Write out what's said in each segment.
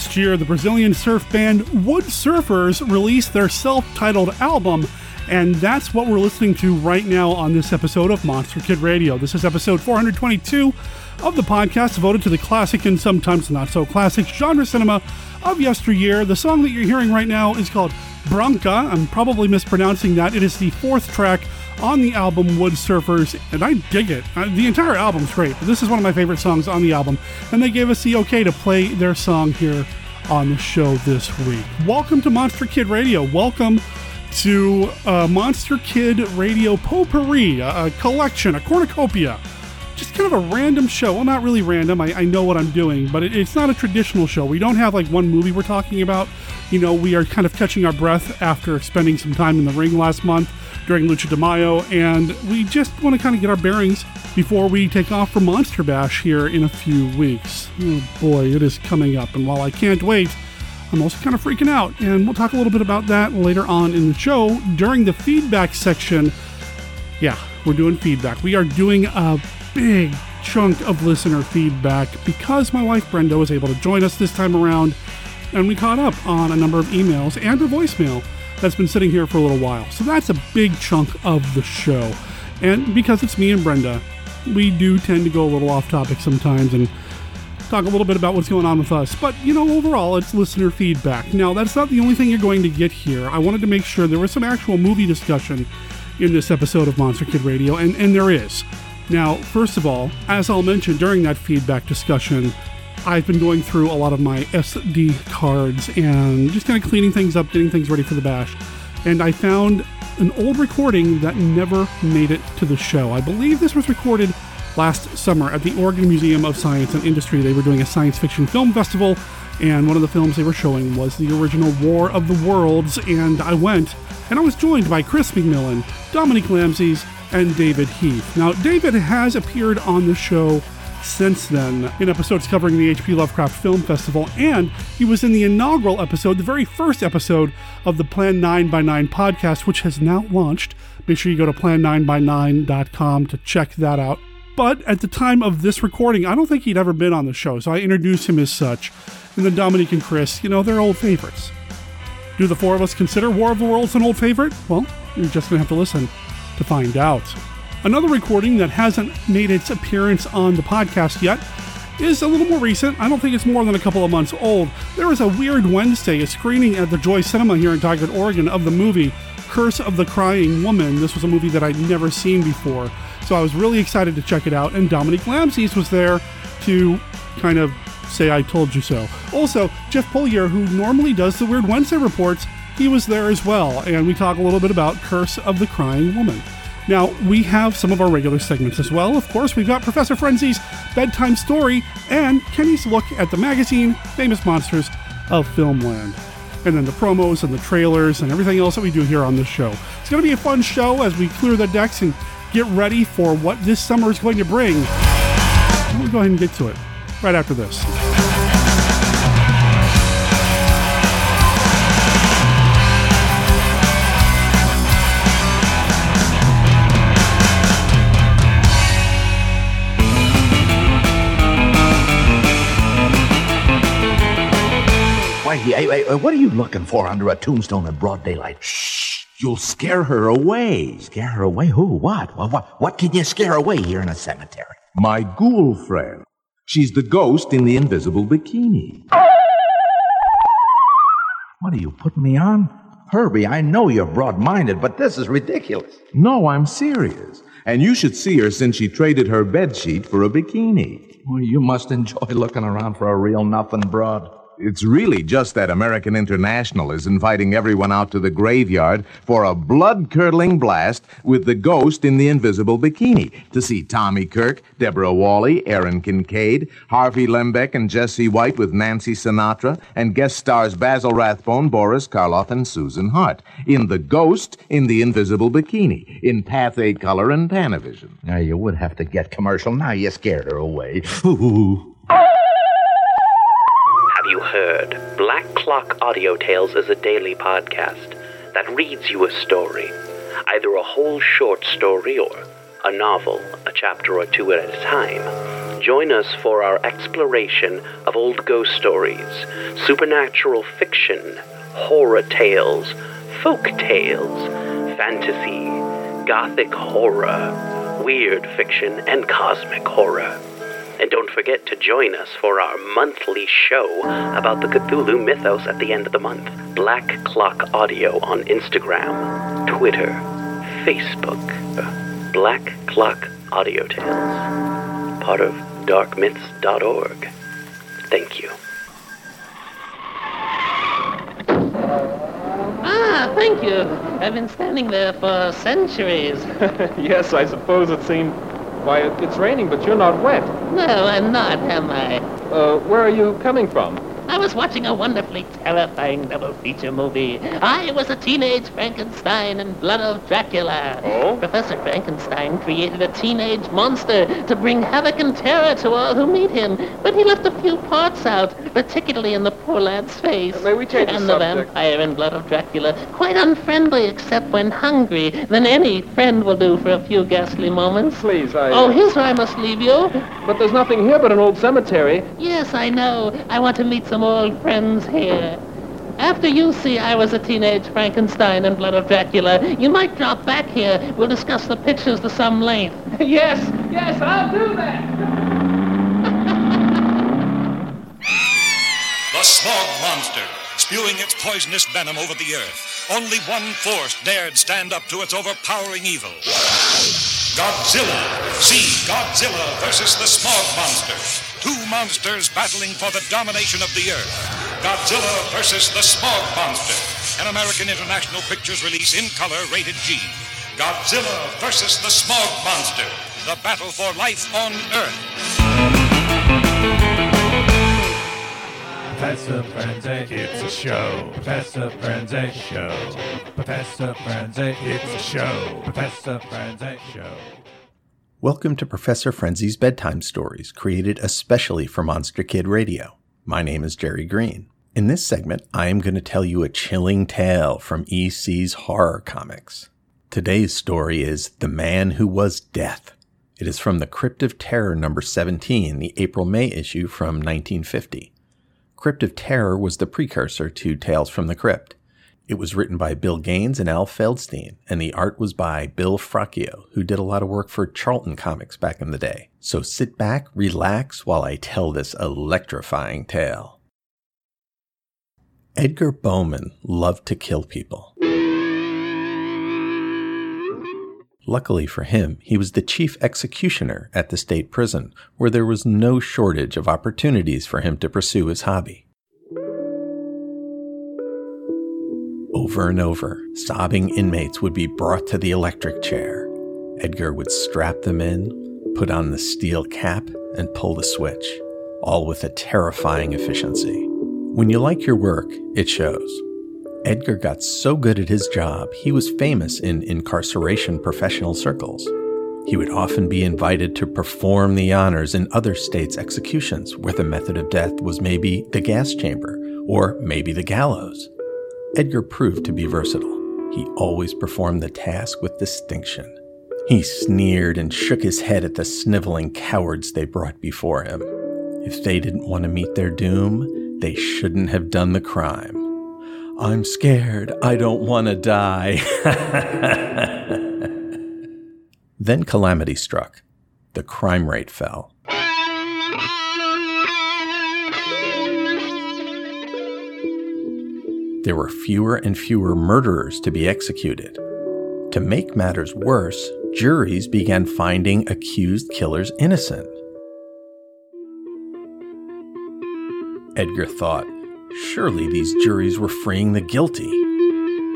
Last year, the Brazilian surf band Wood Surfers released their self titled album, and that's what we're listening to right now on this episode of Monster Kid Radio. This is episode 422 of the podcast devoted to the classic and sometimes not so classic genre cinema of yesteryear. The song that you're hearing right now is called Branca. I'm probably mispronouncing that. It is the fourth track on the album Wood Surfers, and I dig it. Uh, the entire album's great, but this is one of my favorite songs on the album, and they gave us the okay to play their song here on the show this week. Welcome to Monster Kid Radio. Welcome to uh, Monster Kid Radio Potpourri, a, a collection, a cornucopia just kind of a random show. Well, not really random. I, I know what I'm doing, but it, it's not a traditional show. We don't have like one movie we're talking about. You know, we are kind of catching our breath after spending some time in the ring last month during Lucha de Mayo, and we just want to kind of get our bearings before we take off for Monster Bash here in a few weeks. Oh boy, it is coming up, and while I can't wait, I'm also kind of freaking out, and we'll talk a little bit about that later on in the show during the feedback section. Yeah, we're doing feedback. We are doing a big chunk of listener feedback because my wife Brenda was able to join us this time around, and we caught up on a number of emails and a voicemail that's been sitting here for a little while. So that's a big chunk of the show. And because it's me and Brenda, we do tend to go a little off topic sometimes and talk a little bit about what's going on with us. But, you know, overall, it's listener feedback. Now, that's not the only thing you're going to get here. I wanted to make sure there was some actual movie discussion in this episode of Monster Kid Radio, and, and there is. Now, first of all, as I'll mention during that feedback discussion, I've been going through a lot of my SD cards and just kind of cleaning things up, getting things ready for the bash. And I found an old recording that never made it to the show. I believe this was recorded last summer at the Oregon Museum of Science and Industry. They were doing a science fiction film festival, and one of the films they were showing was the original War of the Worlds. And I went, and I was joined by Chris McMillan, Dominique Lamzes, and David Heath. Now, David has appeared on the show since then in episodes covering the H.P. Lovecraft Film Festival, and he was in the inaugural episode, the very first episode of the Plan 9 by 9 podcast, which has now launched. Make sure you go to plan9by9.com to check that out. But at the time of this recording, I don't think he'd ever been on the show, so I introduced him as such. And then Dominique and Chris, you know, they're old favorites. Do the four of us consider War of the Worlds an old favorite? Well, you're just going to have to listen to find out. Another recording that hasn't made its appearance on the podcast yet is a little more recent. I don't think it's more than a couple of months old. There was a weird Wednesday, a screening at the Joy Cinema here in Tigard, Oregon, of the movie Curse of the Crying Woman. This was a movie that I'd never seen before, so I was really excited to check it out. And Dominique Lamzes was there to kind of say I told you so. Also, Jeff Polier, who normally does the Weird Wednesday reports, he was there as well, and we talk a little bit about Curse of the Crying Woman. Now, we have some of our regular segments as well. Of course, we've got Professor Frenzy's bedtime story and Kenny's look at the magazine Famous Monsters of Filmland. And then the promos and the trailers and everything else that we do here on this show. It's going to be a fun show as we clear the decks and get ready for what this summer is going to bring. We'll go ahead and get to it right after this. Hey, hey, what are you looking for under a tombstone in broad daylight? Shh! You'll scare her away. Scare her away? Who? What? What? What, what can you scare away here in a cemetery? My ghoul friend. She's the ghost in the invisible bikini. What are you putting me on? Herbie, I know you're broad minded, but this is ridiculous. No, I'm serious. And you should see her since she traded her bed sheet for a bikini. Well, you must enjoy looking around for a real nothing broad. It's really just that American International is inviting everyone out to the graveyard for a blood curdling blast with the ghost in the invisible bikini to see Tommy Kirk, Deborah Walley, Aron Kincaid, Harvey Lembeck, and Jesse White with Nancy Sinatra, and guest stars Basil Rathbone, Boris Karloff, and Susan Hart in The Ghost in the Invisible Bikini in Pathé Color and Panavision. Now, you would have to get commercial. Now you scared her away. you heard, Black Clock Audio Tales is a daily podcast that reads you a story, either a whole short story or a novel, a chapter or two at a time, Join us for our exploration of old ghost stories, supernatural fiction, horror tales, folk tales, fantasy, gothic horror, weird fiction, and cosmic horror. And don't forget to join us for our monthly show about the Cthulhu mythos at the end of the month. Black Clock Audio on Instagram, Twitter, Facebook. Black Clock Audio Tales. Part of darkmyths.org. Thank you. Ah, thank you. I've been standing there for centuries. yes, I suppose it seemed. Why, it, it's raining, but you're not wet. No, I'm not, am I? Uh, where are you coming from? I was watching a wonderfully terrifying double feature movie. I was a teenage Frankenstein in Blood of Dracula. Oh? Professor Frankenstein created a teenage monster to bring havoc and terror to all who meet him, but he left a few parts out, particularly in the poor lad's face. May we change the And the subject? vampire in Blood of Dracula, quite unfriendly except when hungry. Then any friend will do for a few ghastly moments. Please, I. Oh, uh, here's where I must leave you. But there's nothing here but an old cemetery. Yes, I know. I want to meet some old friends here. After you see I was a teenage Frankenstein and Blood of Dracula, you might drop back here. We'll discuss the pictures to some length. yes, yes, I'll do that. The Smog Monster, spewing its poisonous venom over the earth. Only one force dared stand up to its overpowering evil. Godzilla. See Godzilla versus the Smog Monster. Two monsters battling for the domination of the earth. Godzilla versus the Smog Monster. An American International Pictures release in color rated G. Godzilla versus the Smog Monster. The battle for life on Earth. Professor Frenzy, it's a show. Professor Frenzy, show. Professor Frenzy, it's a show. Professor Frenzy, show. Welcome to Professor Frenzy's Bedtime Stories, created especially for Monster Kid Radio. My name is Jerry Green. In this segment, I am going to tell you a chilling tale from EC's horror comics. Today's story is The Man Who Was Death. It is from the Crypt of Terror number 17, the April May issue from 1950. Crypt of Terror was the precursor to Tales from the Crypt. It was written by Bill Gaines and Al Feldstein, and the art was by Bill Fraccio, who did a lot of work for Charlton Comics back in the day. So sit back, relax while I tell this electrifying tale. Edgar Bowman loved to kill people. Luckily for him, he was the chief executioner at the state prison, where there was no shortage of opportunities for him to pursue his hobby. Over and over, sobbing inmates would be brought to the electric chair. Edgar would strap them in, put on the steel cap, and pull the switch, all with a terrifying efficiency. When you like your work, it shows. Edgar got so good at his job, he was famous in incarceration professional circles. He would often be invited to perform the honors in other states' executions, where the method of death was maybe the gas chamber or maybe the gallows. Edgar proved to be versatile. He always performed the task with distinction. He sneered and shook his head at the sniveling cowards they brought before him. If they didn't want to meet their doom, they shouldn't have done the crime. I'm scared. I don't want to die. then calamity struck. The crime rate fell. There were fewer and fewer murderers to be executed. To make matters worse, juries began finding accused killers innocent. Edgar thought, surely these juries were freeing the guilty.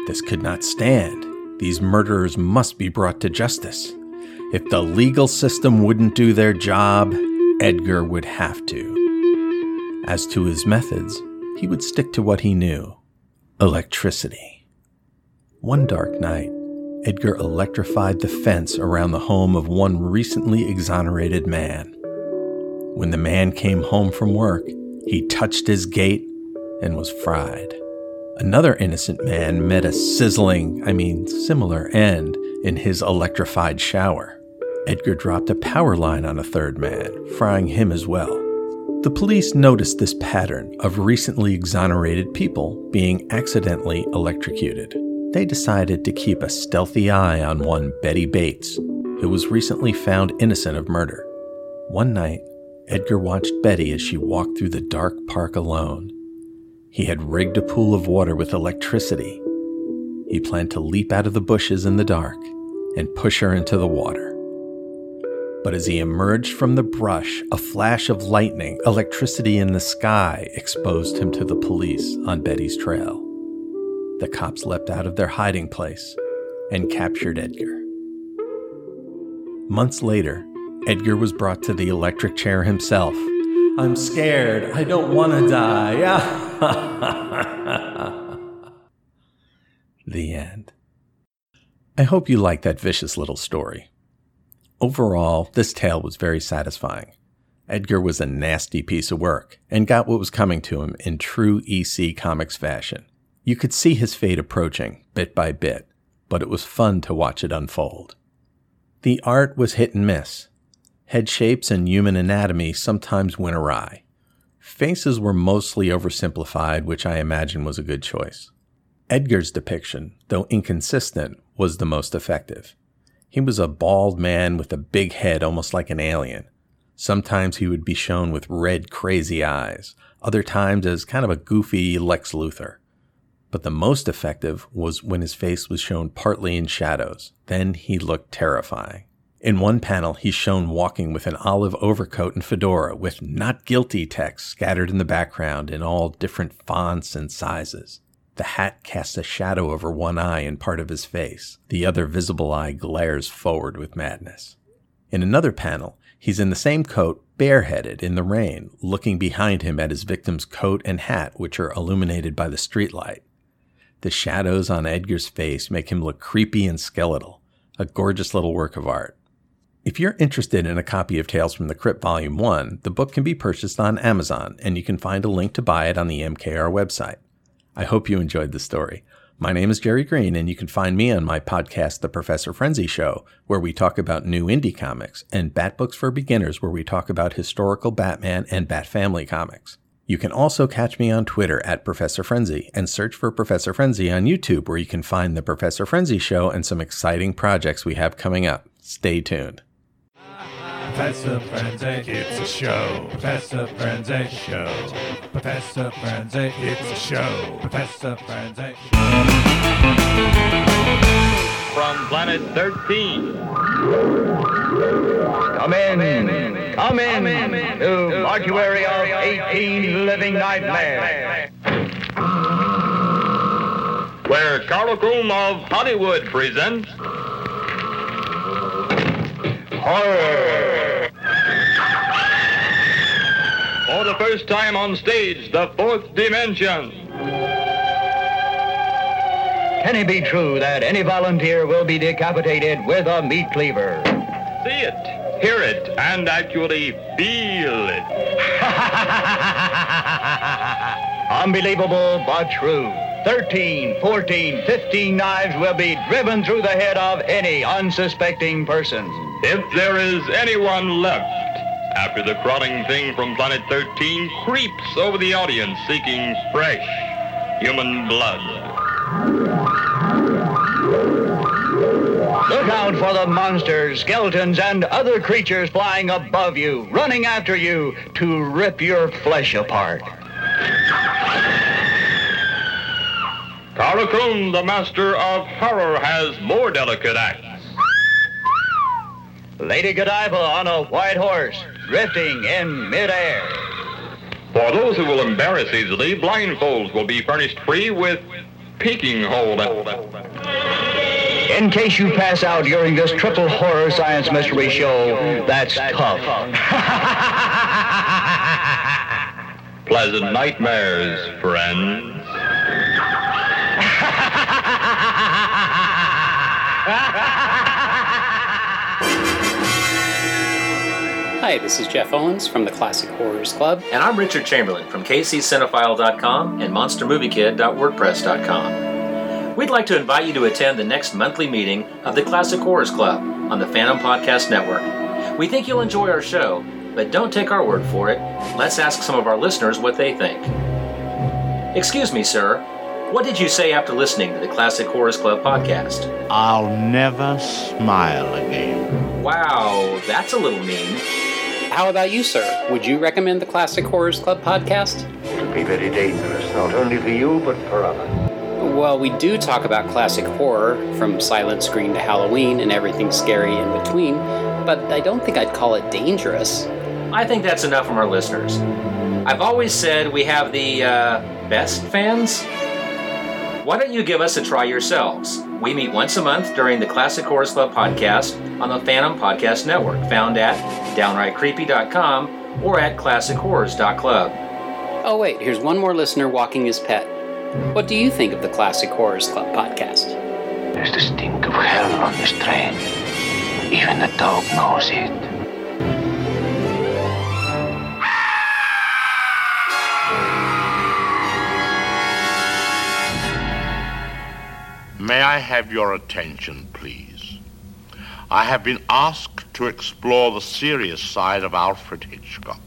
This could not stand. These murderers must be brought to justice. If the legal system wouldn't do their job, Edgar would have to. As to his methods, he would stick to what he knew electricity. One dark night, Edgar electrified the fence around the home of one recently exonerated man. When the man came home from work, he touched his gate and was fried. Another innocent man met a sizzling, I mean, similar end in his electrified shower. Edgar dropped a power line on a third man, frying him as well. The police noticed this pattern of recently exonerated people being accidentally electrocuted. They decided to keep a stealthy eye on one Betty Bates, who was recently found innocent of murder. One night, Edgar watched Betty as she walked through the dark park alone. He had rigged a pool of water with electricity. He planned to leap out of the bushes in the dark and push her into the water. But as he emerged from the brush, a flash of lightning, electricity in the sky, exposed him to the police on Betty's trail. The cops leapt out of their hiding place and captured Edgar. Months later, Edgar was brought to the electric chair himself. I'm scared. I don't want to die. the end. I hope you liked that vicious little story. Overall, this tale was very satisfying. Edgar was a nasty piece of work and got what was coming to him in true EC Comics fashion. You could see his fate approaching, bit by bit, but it was fun to watch it unfold. The art was hit and miss. Head shapes and human anatomy sometimes went awry. Faces were mostly oversimplified, which I imagine was a good choice. Edgar's depiction, though inconsistent, was the most effective. He was a bald man with a big head, almost like an alien. Sometimes he would be shown with red, crazy eyes, other times as kind of a goofy Lex Luthor. But the most effective was when his face was shown partly in shadows. Then he looked terrifying. In one panel, he's shown walking with an olive overcoat and fedora with not guilty text scattered in the background in all different fonts and sizes. The hat casts a shadow over one eye and part of his face. The other visible eye glares forward with madness. In another panel, he's in the same coat, bareheaded in the rain, looking behind him at his victim's coat and hat, which are illuminated by the streetlight. The shadows on Edgar's face make him look creepy and skeletal, a gorgeous little work of art. If you're interested in a copy of Tales from the Crypt Volume 1, the book can be purchased on Amazon, and you can find a link to buy it on the MKR website. I hope you enjoyed the story. My name is Jerry Green, and you can find me on my podcast, The Professor Frenzy Show, where we talk about new indie comics, and Bat Books for Beginners, where we talk about historical Batman and Bat Family comics. You can also catch me on Twitter at Professor Frenzy and search for Professor Frenzy on YouTube, where you can find The Professor Frenzy Show and some exciting projects we have coming up. Stay tuned. Professor Frenzy, it's a show. Professor Frenzy, show. Professor Frenzy, it's a show. Professor Frenzy. From Planet 13. Come in, come in, to mortuary of 18 living nightmares. Where Carl Kroom of Hollywood presents Horror. For the first time on stage, the fourth dimension. Can it be true that any volunteer will be decapitated with a meat cleaver? See it, hear it, and actually feel it. Unbelievable but true. 13, 14, 15 knives will be driven through the head of any unsuspecting person. If there is anyone left, after the crawling thing from Planet 13 creeps over the audience seeking fresh human blood. Look out for the monsters, skeletons, and other creatures flying above you, running after you to rip your flesh apart. Carl Kroon, the master of horror, has more delicate acts. Lady Godiva on a white horse, drifting in midair. For those who will embarrass easily, blindfolds will be furnished free with peeking hold. In case you pass out during this triple horror science mystery show, that's tough. Pleasant nightmares, friends. Hi, this is Jeff Owens from the Classic Horrors Club. And I'm Richard Chamberlain from KCCinephile.com and MonsterMovieKid.wordpress.com. We'd like to invite you to attend the next monthly meeting of the Classic Horrors Club on the Phantom Podcast Network. We think you'll enjoy our show, but don't take our word for it. Let's ask some of our listeners what they think. Excuse me, sir. What did you say after listening to the Classic Horrors Club podcast? I'll never smile again. Wow, that's a little mean. How about you, sir? Would you recommend the Classic Horrors Club podcast? It'll be very dangerous, not only for you, but for others. Well, we do talk about classic horror, from silent screen to Halloween and everything scary in between, but I don't think I'd call it dangerous. I think that's enough from our listeners. I've always said we have the uh, best fans. Why don't you give us a try yourselves? We meet once a month during the Classic Horrors Club podcast on the Phantom Podcast Network, found at downrightcreepy.com or at classichorrors.club. Oh, wait, here's one more listener walking his pet. What do you think of the Classic Horrors Club podcast? There's the stink of hell on this train. Even the dog knows it. May I have your attention, please? I have been asked to explore the serious side of Alfred Hitchcock.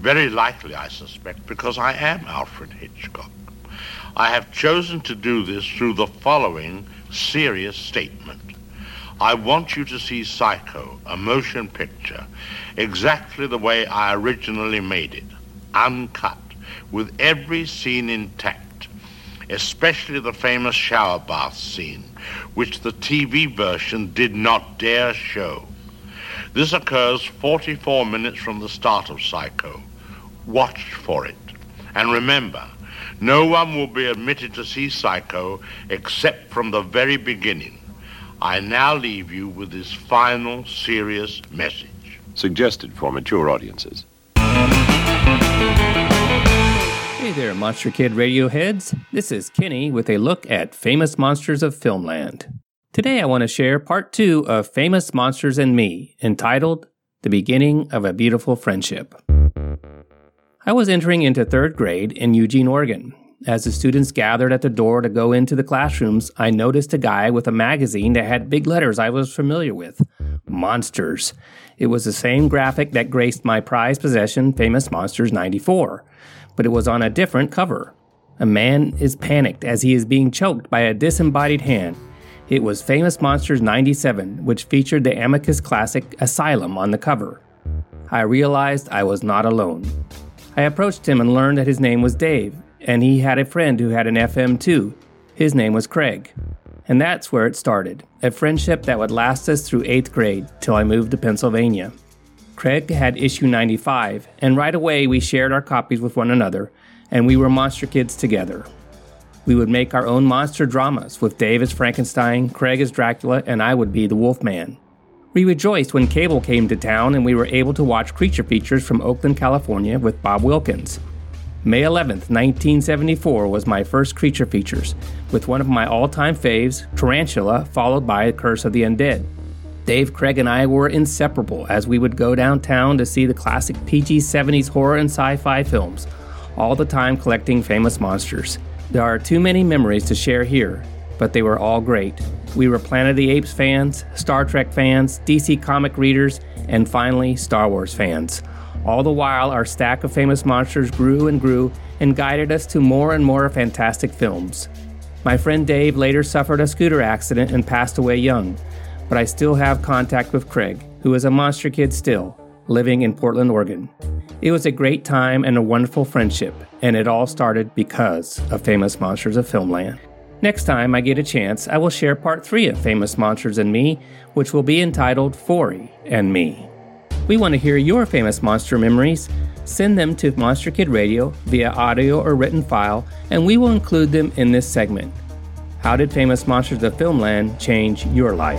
Very likely, I suspect, because I am Alfred Hitchcock. I have chosen to do this through the following serious statement. I want you to see Psycho, a motion picture, exactly the way I originally made it, uncut, with every scene intact, especially the famous shower bath scene, which the TV version did not dare show. This occurs 44 minutes from the start of Psycho. Watch for it. And remember, no one will be admitted to see Psycho except from the very beginning. I now leave you with this final serious message. Suggested for mature audiences. Hey there, Monster Kid radio heads. This is Kenny with a look at famous monsters of Filmland. Today I want to share part two of Famous Monsters and Me, entitled The Beginning of a Beautiful Friendship. I was entering into third grade in Eugene, Oregon. As the students gathered at the door to go into the classrooms, I noticed a guy with a magazine that had big letters I was familiar with Monsters. It was the same graphic that graced my prized possession, Famous Monsters 94, but it was on a different cover. A man is panicked as he is being choked by a disembodied hand. It was Famous Monsters 97, which featured the Amicus classic Asylum on the cover. I realized I was not alone. I approached him and learned that his name was Dave, and he had a friend who had an FM too. His name was Craig. And that's where it started a friendship that would last us through eighth grade till I moved to Pennsylvania. Craig had issue 95, and right away we shared our copies with one another, and we were monster kids together. We would make our own monster dramas, with Dave as Frankenstein, Craig as Dracula, and I would be the Wolfman. We rejoiced when cable came to town and we were able to watch creature features from Oakland, California with Bob Wilkins. May 11th, 1974 was my first creature features, with one of my all time faves, Tarantula, followed by Curse of the Undead. Dave, Craig, and I were inseparable as we would go downtown to see the classic PG 70s horror and sci fi films, all the time collecting famous monsters. There are too many memories to share here, but they were all great. We were Planet of the Apes fans, Star Trek fans, DC comic readers, and finally, Star Wars fans. All the while, our stack of famous monsters grew and grew and guided us to more and more fantastic films. My friend Dave later suffered a scooter accident and passed away young, but I still have contact with Craig, who is a monster kid still, living in Portland, Oregon. It was a great time and a wonderful friendship, and it all started because of Famous Monsters of Filmland. Next time I get a chance, I will share part 3 of Famous Monsters and Me, which will be entitled Forry and Me. We want to hear your famous monster memories. Send them to Monster Kid Radio via audio or written file, and we will include them in this segment. How did Famous Monsters of Filmland change your life?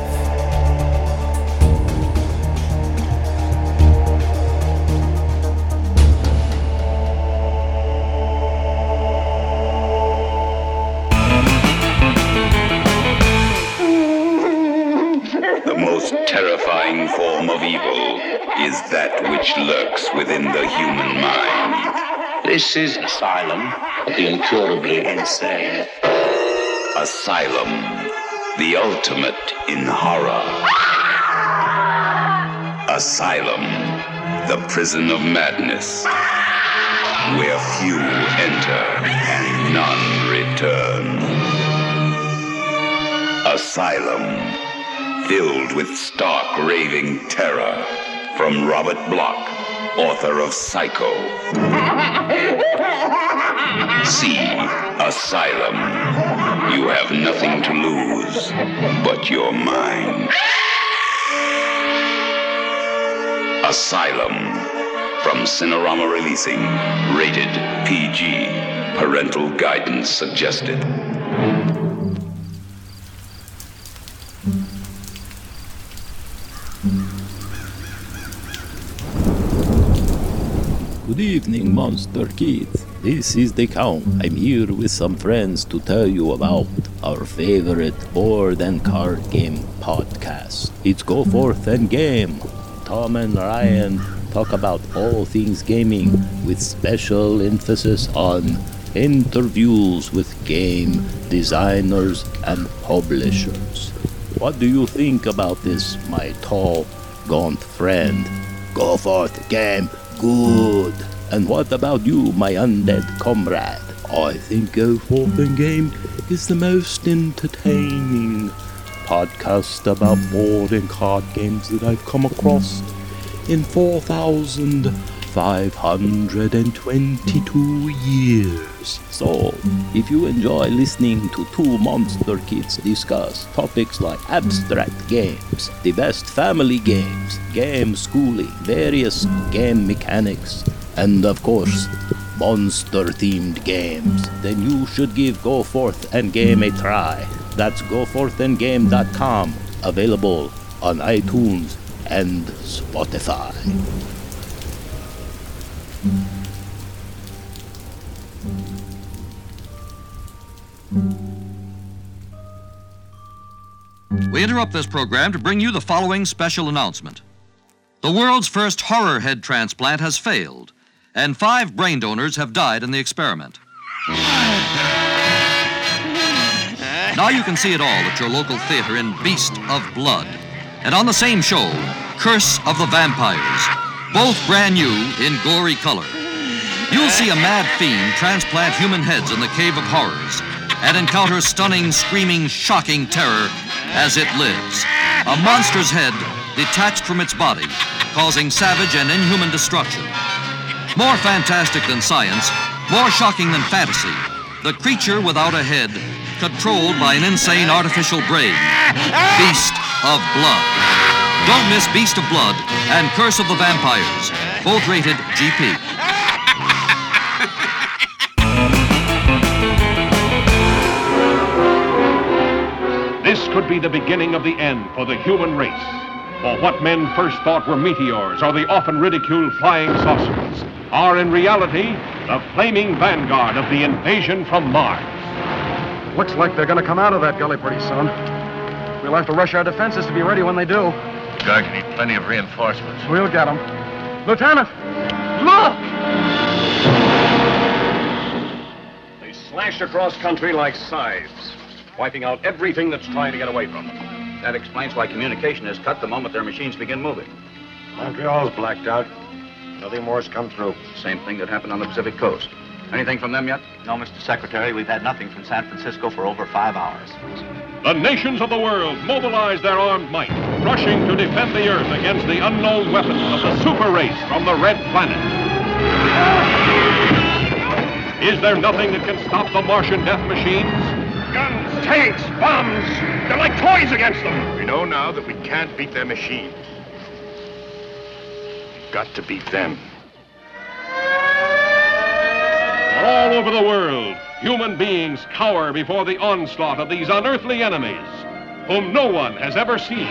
The most terrifying form of evil is that which lurks within the human mind. This is Asylum, the incurably insane. Asylum, the ultimate in horror. Asylum, the prison of madness, where few enter and none return. Asylum, filled with stark raving terror, from Robert Bloch, author of Psycho. See Asylum. You have nothing to lose but your mind. Asylum from Cinerama Releasing. Rated PG. Parental guidance suggested. Good evening, Monster Kids. This is the Count. I'm here with some friends to tell you about our favorite board and card game podcast. It's Go Forth and Game. Tom and Ryan talk about all things gaming with special emphasis on interviews with game designers and publishers. What do you think about this, my tall, gaunt friend? Go forth, game. Good. And what about you, my undead comrade? I think Go Forth and Game is the most entertaining podcast about board and card games that I've come across in 4,522 years. So, if you enjoy listening to two monster kids discuss topics like abstract games, the best family games, game schooling, various game mechanics, and of course, monster themed games, then you should give Go Forth and Game a try. That's goforthandgame.com, available on iTunes and Spotify. We interrupt this program to bring you the following special announcement. The world's first horror head transplant has failed, and five brain donors have died in the experiment. Now you can see it all at your local theater in Beast of Blood. And on the same show, Curse of the Vampires, both brand new in gory color. You'll see a mad fiend transplant human heads in the Cave of Horrors and encounter stunning, screaming, shocking terror as it lives. A monster's head detached from its body, causing savage and inhuman destruction. More fantastic than science, more shocking than fantasy. The creature without a head, controlled by an insane artificial brain. Beast of Blood. Don't miss Beast of Blood and Curse of the Vampires, both rated GP. This could be the beginning of the end for the human race. For what men first thought were meteors or the often ridiculed flying saucers are in reality the flaming vanguard of the invasion from Mars. Looks like they're going to come out of that gully pretty soon. We'll have to rush our defenses to be ready when they do. Guard can need plenty of reinforcements. We'll get them. Lieutenant, look! They slash across country like scythes, wiping out everything that's trying to get away from them. That explains why communication is cut the moment their machines begin moving. Montreal's blacked out. Nothing more's come through. Same thing that happened on the Pacific coast. Anything from them yet? No, Mr. Secretary, we've had nothing from San Francisco for over five hours. The nations of the world mobilize their armed might, rushing to defend the Earth against the unknown weapons of the super race from the Red Planet. Is there nothing that can stop the Martian death machines? Guns, tanks, bombs. They're like toys against them. We know now that we can't beat their machines. Got to beat them. All over the world, human beings cower before the onslaught of these unearthly enemies, whom no one has ever seen.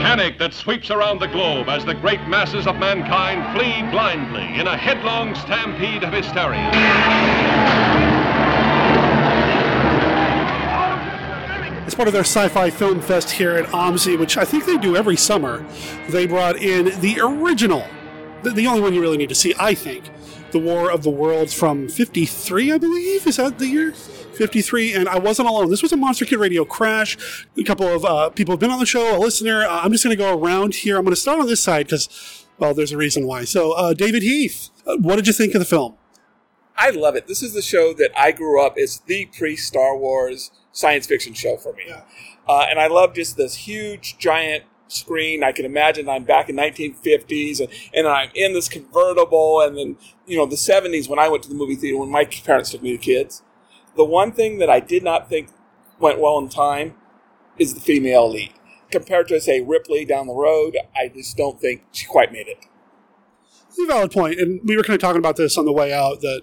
Panic that sweeps around the globe as the great masses of mankind flee blindly in a headlong stampede of hysteria. As part of their Sci-Fi Film Fest here at OMSI, which I think they do every summer, they brought in the original the, the only one you really need to see, I think, the War of the Worlds from '53, I believe. Is that the year? 53, and I wasn't alone. This was a Monster Kid Radio crash. A couple of uh, people have been on the show, a listener. Uh, I'm just going to go around here. I'm going to start on this side because, well, there's a reason why. So, uh, David Heath, uh, what did you think of the film? I love it. This is the show that I grew up. It's the pre Star Wars science fiction show for me. Uh, and I love just this huge, giant screen. I can imagine I'm back in 1950s and, and I'm in this convertible. And then, you know, the 70s when I went to the movie theater, when my parents took me to kids. The one thing that I did not think went well in time is the female lead. Compared to, say, Ripley down the road, I just don't think she quite made it. It's a valid point, and we were kind of talking about this on the way out that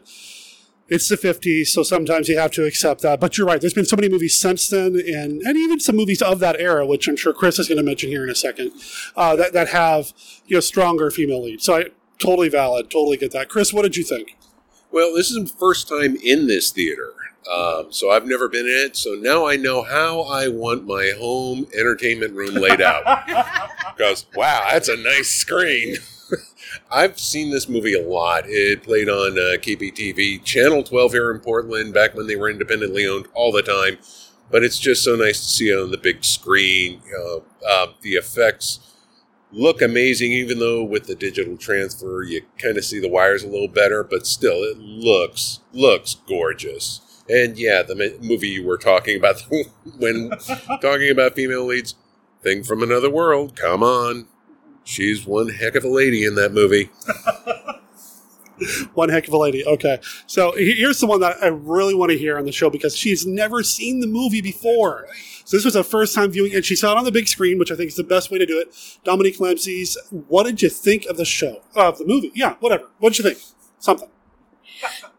it's the 50s, so sometimes you have to accept that. But you're right, there's been so many movies since then, and, and even some movies of that era, which I'm sure Chris is going to mention here in a second, uh, that, that have you know stronger female leads. So I totally valid, totally get that. Chris, what did you think? Well, this is the first time in this theater. Um, so I've never been in it. So now I know how I want my home entertainment room laid out. Because, wow, that's a nice screen. I've seen this movie a lot. It played on uh, KPTV, Channel 12 here in Portland, back when they were independently owned all the time. But it's just so nice to see it on the big screen. Uh, uh, the effects look amazing, even though with the digital transfer, you kind of see the wires a little better. But still, it looks looks gorgeous. And yeah, the movie you were talking about when talking about female leads, Thing from Another World. Come on, she's one heck of a lady in that movie. One heck of a lady. Okay. So here's the one that I really want to hear on the show because she's never seen the movie before. So this was her first time viewing, and she saw it on the big screen, which I think is the best way to do it. Dominique Lampsey's, what did you think of the show? Uh, of the movie? Yeah, whatever. What did you think? Something.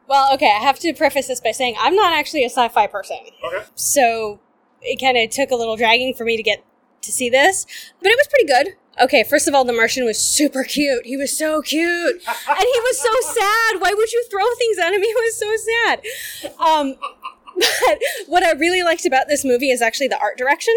Well, okay, I have to preface this by saying I'm not actually a sci-fi person. Okay. So it kind of took a little dragging for me to get to see this, but it was pretty good. Okay, first of all, the Martian was super cute. He was so cute. and he was so sad. Why would you throw things at him? He was so sad. Um, but what I really liked about this movie is actually the art direction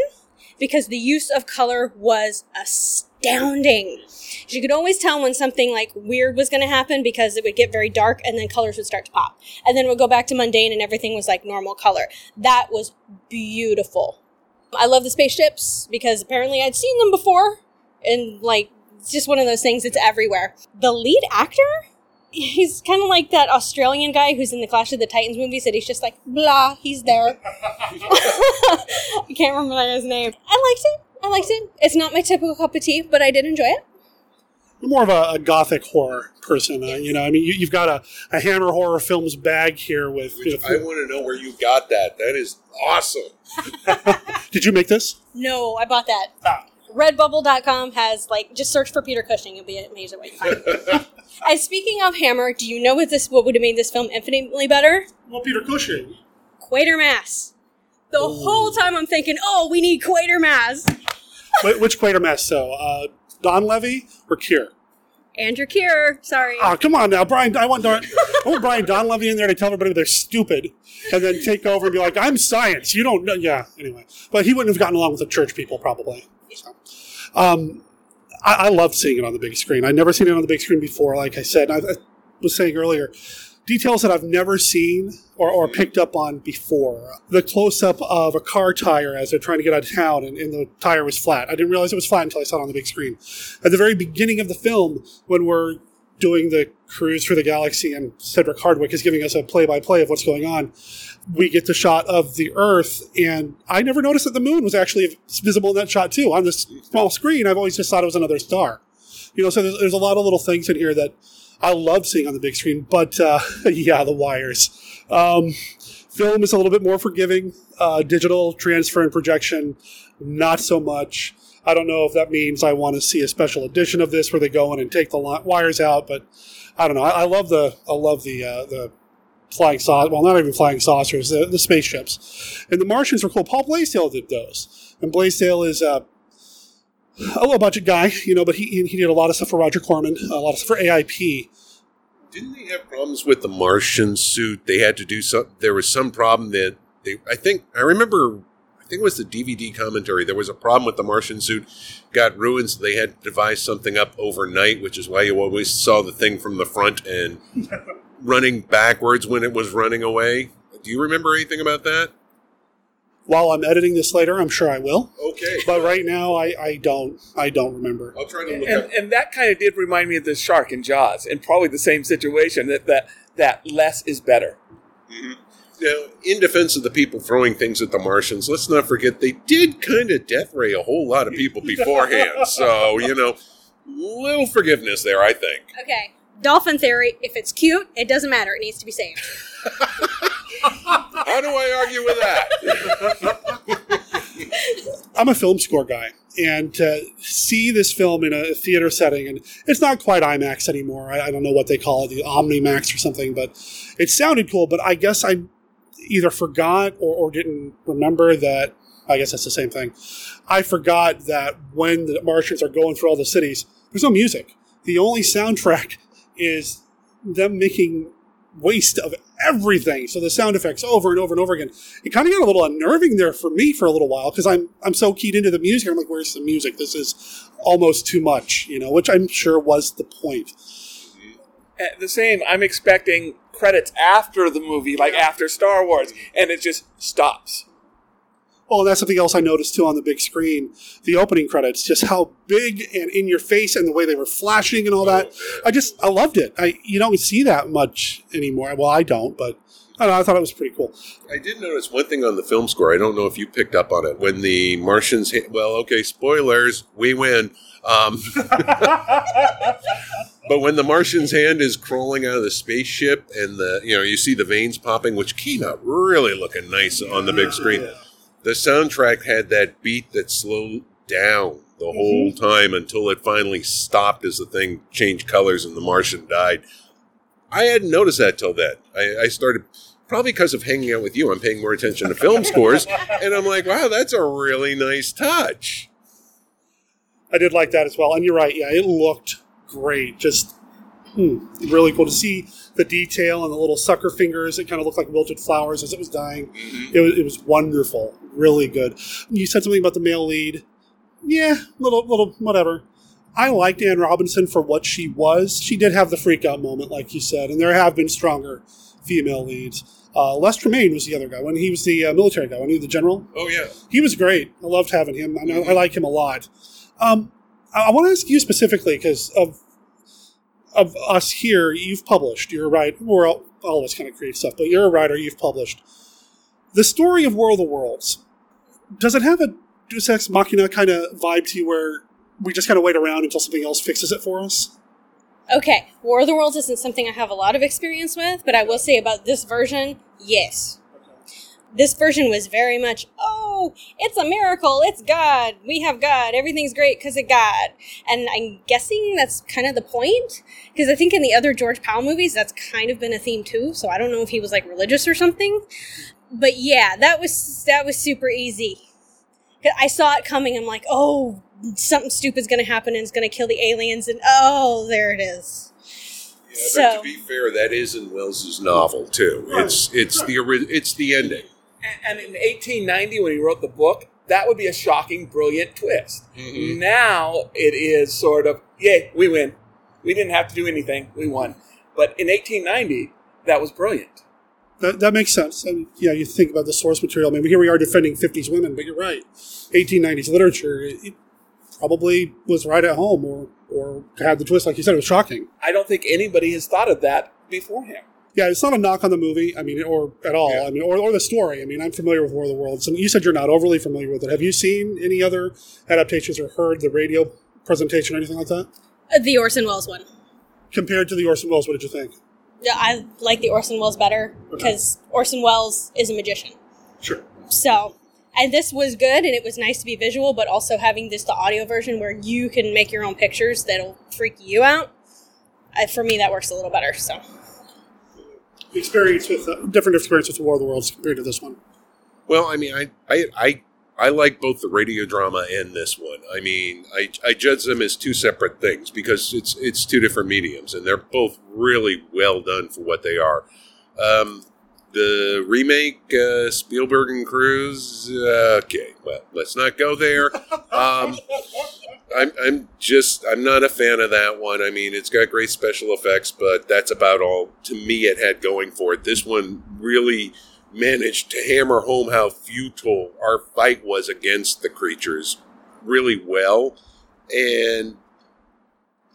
because the use of color was astounding. You could always tell when something like weird was going to happen because it would get very dark and then colors would start to pop. And then it would go back to mundane and everything was like normal color. That was beautiful. I love the spaceships because apparently I'd seen them before. And like, it's just one of those things, it's everywhere. The lead actor? He's kind of like that Australian guy who's in the Clash of the Titans movies that he's just like, blah, he's there. I can't remember his name. I liked it. I liked it. It's not my typical cup of tea, but I did enjoy it. You're more of a, a gothic horror person. Uh, you know, I mean, you, you've got a, a Hammer Horror Films bag here with. You know, I want to know where you got that. That is awesome. did you make this? No, I bought that. Redbubble.com has like just search for Peter Cushing. You'll be amazed at what you find. and speaking of Hammer, do you know what this what would have made this film infinitely better? Well, Peter Cushing. Quatermass. The whole time I'm thinking, oh, we need Quatermass. Wh- Which Quatermass, so? Uh, Donlevy or Keir? Andrew Keir. Sorry. Oh, come on now, Brian. I want, Don, I want Brian Donlevy in there to tell everybody they're stupid and then take over and be like, I'm science. You don't know. Yeah, anyway. But he wouldn't have gotten along with the church people, probably. Um, I, I loved seeing it on the big screen. I'd never seen it on the big screen before, like I said. I, I was saying earlier, details that I've never seen or, or picked up on before. The close up of a car tire as they're trying to get out of town and, and the tire was flat. I didn't realize it was flat until I saw it on the big screen. At the very beginning of the film, when we're doing the cruise through the galaxy and Cedric Hardwicke is giving us a play by play of what's going on, we get the shot of the Earth. And I never noticed that the moon was actually visible in that shot too. On this small screen, I've always just thought it was another star. You know, so there's, there's a lot of little things in here that I love seeing on the big screen. But uh, yeah, the wires. Um, film is a little bit more forgiving. Uh, digital transfer and projection, not so much. I don't know if that means I want to see a special edition of this where they go in and take the wires out, but I don't know. I, I love the I love the uh, the flying saucer. Well, not even flying saucers, the, the spaceships. And the Martians were cool. Paul Blaisdell did those, and Blaisdell is uh, a low budget guy, you know, but he he did a lot of stuff for Roger Corman, a lot of stuff for AIP. Didn't they have problems with the Martian suit? They had to do some. There was some problem that they. I think I remember. I I think it was the DVD commentary. There was a problem with the Martian suit, got ruined, so they had to devise something up overnight, which is why you always saw the thing from the front and running backwards when it was running away. Do you remember anything about that? While I'm editing this later, I'm sure I will. Okay. But right now, I, I don't. I don't remember. I'll try to look and, up. and that kind of did remind me of the shark in Jaws, and probably the same situation that that, that less is better. Mm-hmm. Now, in defense of the people throwing things at the Martians, let's not forget they did kind of death ray a whole lot of people beforehand. so, you know, little forgiveness there, I think. Okay. Dolphin theory. If it's cute, it doesn't matter. It needs to be saved. How do I argue with that? I'm a film score guy, and to see this film in a theater setting, and it's not quite IMAX anymore. I, I don't know what they call it, the OmniMax or something, but it sounded cool. But I guess I either forgot or, or didn't remember that. I guess that's the same thing. I forgot that when the Martians are going through all the cities, there's no music. The only soundtrack is them making waste of everything. So the sound effects over and over and over again. It kind of got a little unnerving there for me for a little while because I'm I'm so keyed into the music. I'm like, where's the music? This is almost too much, you know, which I'm sure was the point. At the same, I'm expecting credits after the movie, like after Star Wars, and it just stops. Oh, and that's something else I noticed too on the big screen. The opening credits, just how big and in your face, and the way they were flashing and all that. I just I loved it. I you don't see that much anymore. Well, I don't, but I don't know. I thought it was pretty cool. I did notice one thing on the film score. I don't know if you picked up on it. When the Martians, hit, well, okay, spoilers, we win. Um, but when the Martian's hand is crawling out of the spaceship, and the you know you see the veins popping, which came out really looking nice on the big screen. The soundtrack had that beat that slowed down the mm-hmm. whole time until it finally stopped as the thing changed colors and the Martian died. I hadn't noticed that till then. I, I started probably because of hanging out with you. I'm paying more attention to film scores, and I'm like, wow, that's a really nice touch. I did like that as well. And you're right. Yeah, it looked great. Just hmm, really cool to see the detail and the little sucker fingers. It kind of looked like wilted flowers as it was dying. It, was, it was wonderful. Really good. You said something about the male lead. Yeah, little, little, whatever. I liked Ann Robinson for what she was. She did have the freak out moment, like you said, and there have been stronger female leads. Uh, Les Tremayne was the other guy when he was the uh, military guy, when he was the general. Oh yeah, he was great. I loved having him. I, know, I like him a lot. Um, I, want to ask you specifically because of of us here, you've published. You're right. We're all, all of us kind of create stuff, but you're a writer. You've published the story of World of the Worlds. Does it have a Deus Ex Machina kind of vibe to you, where we just kind of wait around until something else fixes it for us? Okay, War of the Worlds isn't something I have a lot of experience with, but I will say about this version, yes. This version was very much, oh, it's a miracle, it's God, we have God, everything's great because of God. And I'm guessing that's kind of the point, because I think in the other George Pal movies, that's kind of been a theme too, so I don't know if he was like religious or something. But yeah, that was that was super easy. I saw it coming. I'm like, oh, something stupid's gonna happen and it's gonna kill the aliens, and oh, there it is. Yeah, but so to be fair, that is in Wells's novel too. It's it's the it's the ending. And in 1890, when he wrote the book, that would be a shocking, brilliant twist. Mm-hmm. Now it is sort of, yay, we win. We didn't have to do anything. We won. But in 1890, that was brilliant. That, that makes sense. And yeah, you think about the source material. I mean, here we are defending 50s women, but you're right. 1890s literature, it, it probably was right at home or, or had the twist, like you said, it was shocking. I don't think anybody has thought of that before him. Yeah, it's not a knock on the movie. I mean, or at all. I mean, or, or the story. I mean, I'm familiar with War of the Worlds, and you said you're not overly familiar with it. Have you seen any other adaptations or heard the radio presentation or anything like that? Uh, the Orson Welles one. Compared to the Orson Welles, what did you think? Yeah, I like the Orson Welles better because Orson Welles is a magician. Sure. So, and this was good, and it was nice to be visual, but also having this the audio version where you can make your own pictures that'll freak you out. Uh, for me, that works a little better. So, Experience with uh, different experience with the War of the Worlds compared to this one. Well, I mean, I I I, I like both the radio drama and this one. I mean, I I judge them as two separate things because it's it's two different mediums, and they're both really well done for what they are. Um, the remake uh, Spielberg and Cruise. Uh, okay, well, let's not go there. Um, I'm, I'm just I'm not a fan of that one. I mean, it's got great special effects, but that's about all to me it had going for it. This one really managed to hammer home how futile our fight was against the creatures really well, and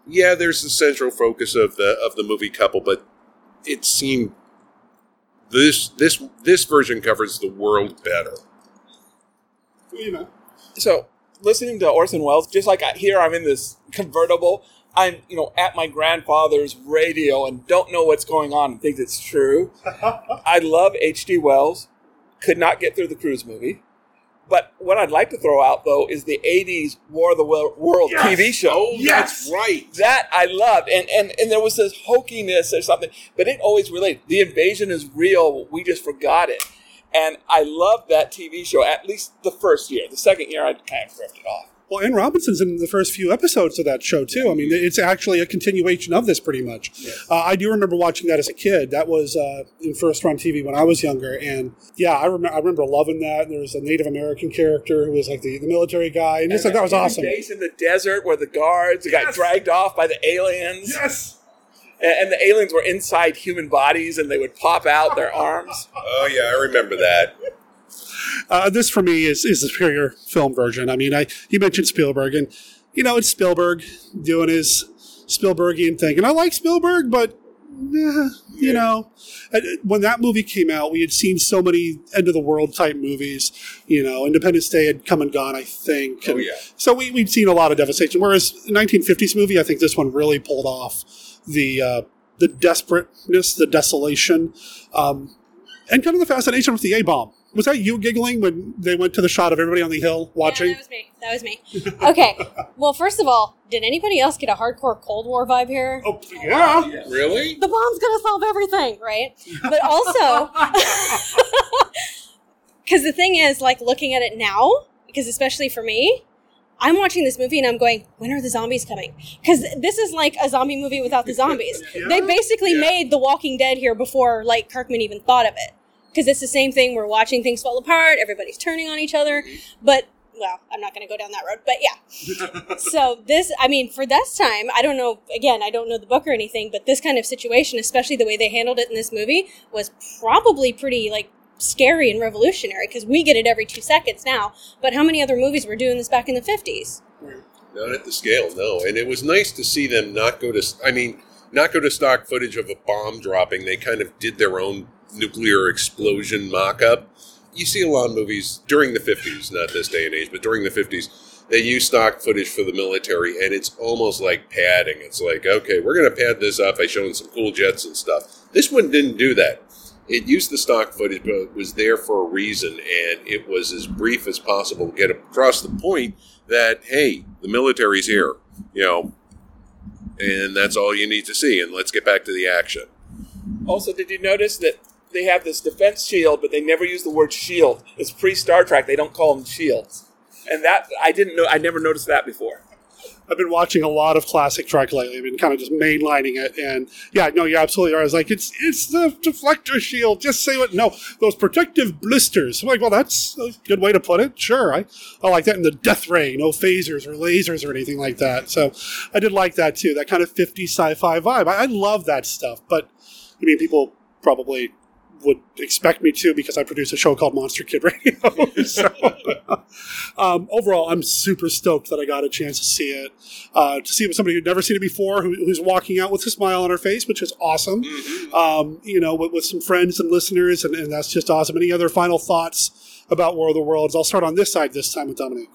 yeah, there's the central focus of the of the movie couple, but it seemed this this this version covers the world better. You know. So, listening to Orson Welles, just like I, here, I'm in this convertible. I'm, you know, at my grandfather's radio and don't know what's going on and think it's true. I love H.G. Wells. Could not get through the Cruise movie. But what I'd like to throw out though is the '80s War of the World Yes! TV show. Oh, that's right. That I loved, and and and there was this hokiness or something, but it always related. The invasion is real. We just forgot it, and I loved that TV show. At least the first year. The second year, I kind of drifted off. Well, Ann Robinson's in the first few episodes of that show too. I mean, it's actually a continuation of this, pretty much. Uh, I do remember watching that as a kid. That was uh, in first run TV when I was younger, and yeah, I remember. I remember loving that. There was a Native American character who was like the, the military guy, and just like that was awesome. Base in the desert where the guards got dragged off by the aliens. Yes. And, and the aliens were inside human bodies, and they would pop out their arms. Oh yeah, I remember that. Uh, this for me is is the superior film version. I mean, I you mentioned Spielberg, and you know it's Spielberg doing his Spielbergian thing, and I like Spielberg, but eh, you know, uh, when that movie came out, we had seen so many end of the world type movies. You know, Independence Day had come and gone, I think. Oh yeah. So we we'd seen a lot of devastation. Whereas 1950s movie, I think this one really pulled off the uh, the desperateness, the desolation, um, and kind of the fascination with the A bomb. Was that you giggling when they went to the shot of everybody on the hill watching? that was me. That was me. Okay. well, first of all, did anybody else get a hardcore Cold War vibe here? Oh, yeah. Really? The bomb's gonna solve everything, right? But also, because the thing is, like looking at it now, because especially for me, I'm watching this movie and I'm going, when are the zombies coming? Because this is like a zombie movie without the zombies. They basically made The Walking Dead here before like Kirkman even thought of it. Because it's the same thing. We're watching things fall apart. Everybody's turning on each other. Mm-hmm. But well, I'm not going to go down that road. But yeah. so this, I mean, for this time, I don't know. Again, I don't know the book or anything, but this kind of situation, especially the way they handled it in this movie, was probably pretty like scary and revolutionary because we get it every two seconds now. But how many other movies were doing this back in the 50s? Not at the scale, no. And it was nice to see them not go to. I mean, not go to stock footage of a bomb dropping. They kind of did their own nuclear explosion mock-up. You see a lot of movies during the 50s, not this day and age, but during the 50s, they use stock footage for the military, and it's almost like padding. It's like, okay, we're going to pad this up by showing some cool jets and stuff. This one didn't do that. It used the stock footage, but it was there for a reason, and it was as brief as possible to get across the point that, hey, the military's here, you know, and that's all you need to see, and let's get back to the action. Also, did you notice that they have this defense shield, but they never use the word shield? It's pre Star Trek; they don't call them shields, and that I didn't know. I never noticed that before. I've been watching a lot of classic Trek lately. I've been kind of just mainlining it, and yeah, no, you're absolutely right. I was like, it's it's the deflector shield. Just say what? No, those protective blisters. I'm like, well, that's a good way to put it. Sure, I, I like that. And the death ray, no phasers or lasers or anything like that. So I did like that too. That kind of 50 sci-fi vibe. I, I love that stuff. But I mean, people probably would expect me to because I produce a show called Monster Kid Radio. so, um, overall, I'm super stoked that I got a chance to see it. Uh, to see it with somebody who'd never seen it before, who, who's walking out with a smile on her face, which is awesome. Um, you know, with, with some friends and listeners, and, and that's just awesome. Any other final thoughts about War of the Worlds? I'll start on this side this time with Dominic.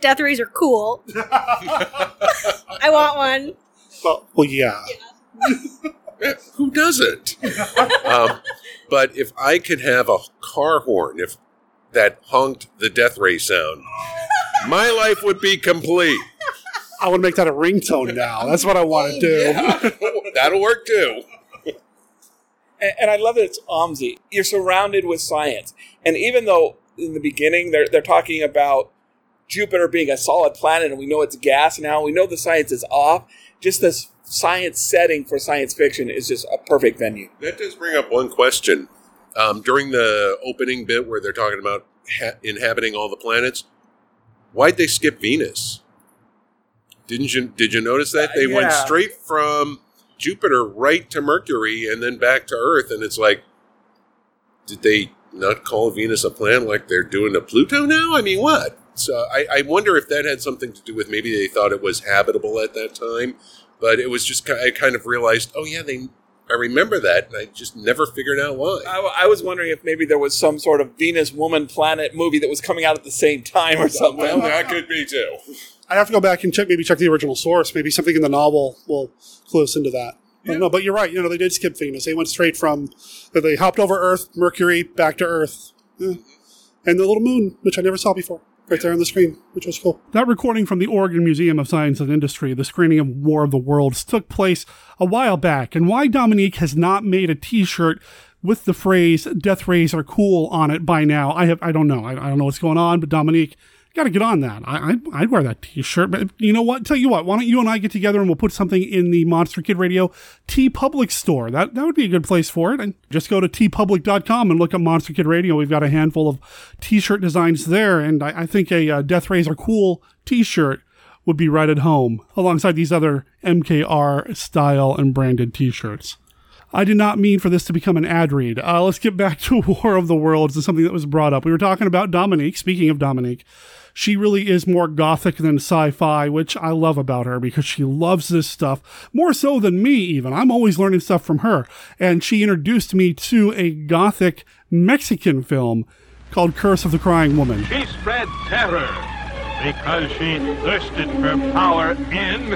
Death rays are cool. I want one. Well, well yeah. Eh, Who doesn't? um, but if I could have a car horn, if that honked the death ray sound, my life would be complete. I want to make that a ringtone now. That's what I want to do. That'll work too. And, and I love that it's OMSI. You're surrounded with science, and even though in the beginning they're they're talking about Jupiter being a solid planet, and we know it's gas now, we know the science is off. Just this science setting for science fiction is just a perfect venue. That does bring up one question. Um, during the opening bit where they're talking about ha- inhabiting all the planets, why'd they skip Venus? Didn't you did you notice that they went yeah. straight from Jupiter right to Mercury and then back to Earth, and it's like, did they not call Venus a planet like they're doing to Pluto now? I mean, what? So I, I wonder if that had something to do with maybe they thought it was habitable at that time, but it was just I kind of realized, oh yeah, they. I remember that, and I just never figured out why. I, I was wondering if maybe there was some sort of Venus Woman Planet movie that was coming out at the same time or something. Well, that could be too. I'd have to go back and check, maybe check the original source. Maybe something in the novel will clue us into that. I don't but you're right. You know, they did skip Venus. They went straight from, they hopped over Earth, Mercury, back to Earth. Yeah. And the little moon, which I never saw before, right there on the screen, which was cool. That recording from the Oregon Museum of Science and Industry, the screening of War of the Worlds, took place a while back. And why Dominique has not made a t shirt with the phrase "Death Rays are cool" on it by now, I have I don't know. I, I don't know what's going on, but Dominique, got to get on that. I, I'd, I'd wear that T-shirt. But you know what? Tell you what. Why don't you and I get together and we'll put something in the Monster Kid Radio TeePublic store. That that would be a good place for it. And just go to teepublic.com and look up Monster Kid Radio. We've got a handful of T-shirt designs there, and I, I think a uh, Death Rays are cool T-shirt would be right at home alongside these other MKR style and branded T-shirts. I did not mean for this to become an ad read. Uh, let's get back to War of the Worlds and something that was brought up. We were talking about Dominique. Speaking of Dominique, she really is more gothic than sci-fi, which I love about her because she loves this stuff more so than me even. I'm always learning stuff from her. And she introduced me to a gothic Mexican film called Curse of the Crying Woman. She spread terror because she thirsted for power in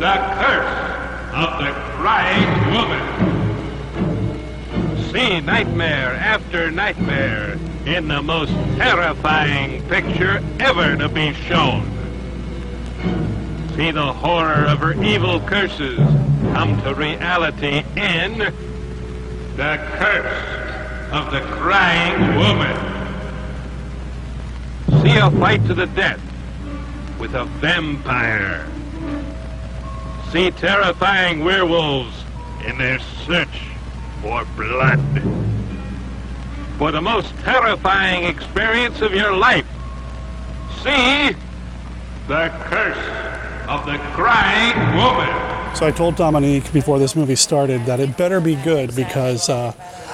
the curse of the crying woman. See nightmare after nightmare in the most terrifying picture ever to be shown. See the horror of her evil curses come to reality in the curse of the crying woman. See a fight to the death with a vampire. See terrifying werewolves in their search for blood. For the most terrifying experience of your life, see the curse of the crying woman. So I told Dominique before this movie started that it better be good because uh,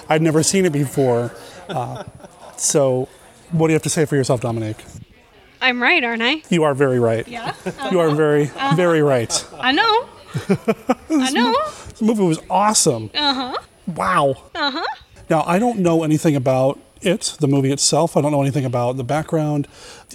I'd never seen it before. Uh, so, what do you have to say for yourself, Dominique? I'm right, aren't I? You are very right. Yeah. You are very, Uh-huh. very right. I know. I know. This movie was awesome. Uh huh. Wow. Uh huh. Now, I don't know anything about it, the movie itself. I don't know anything about the background.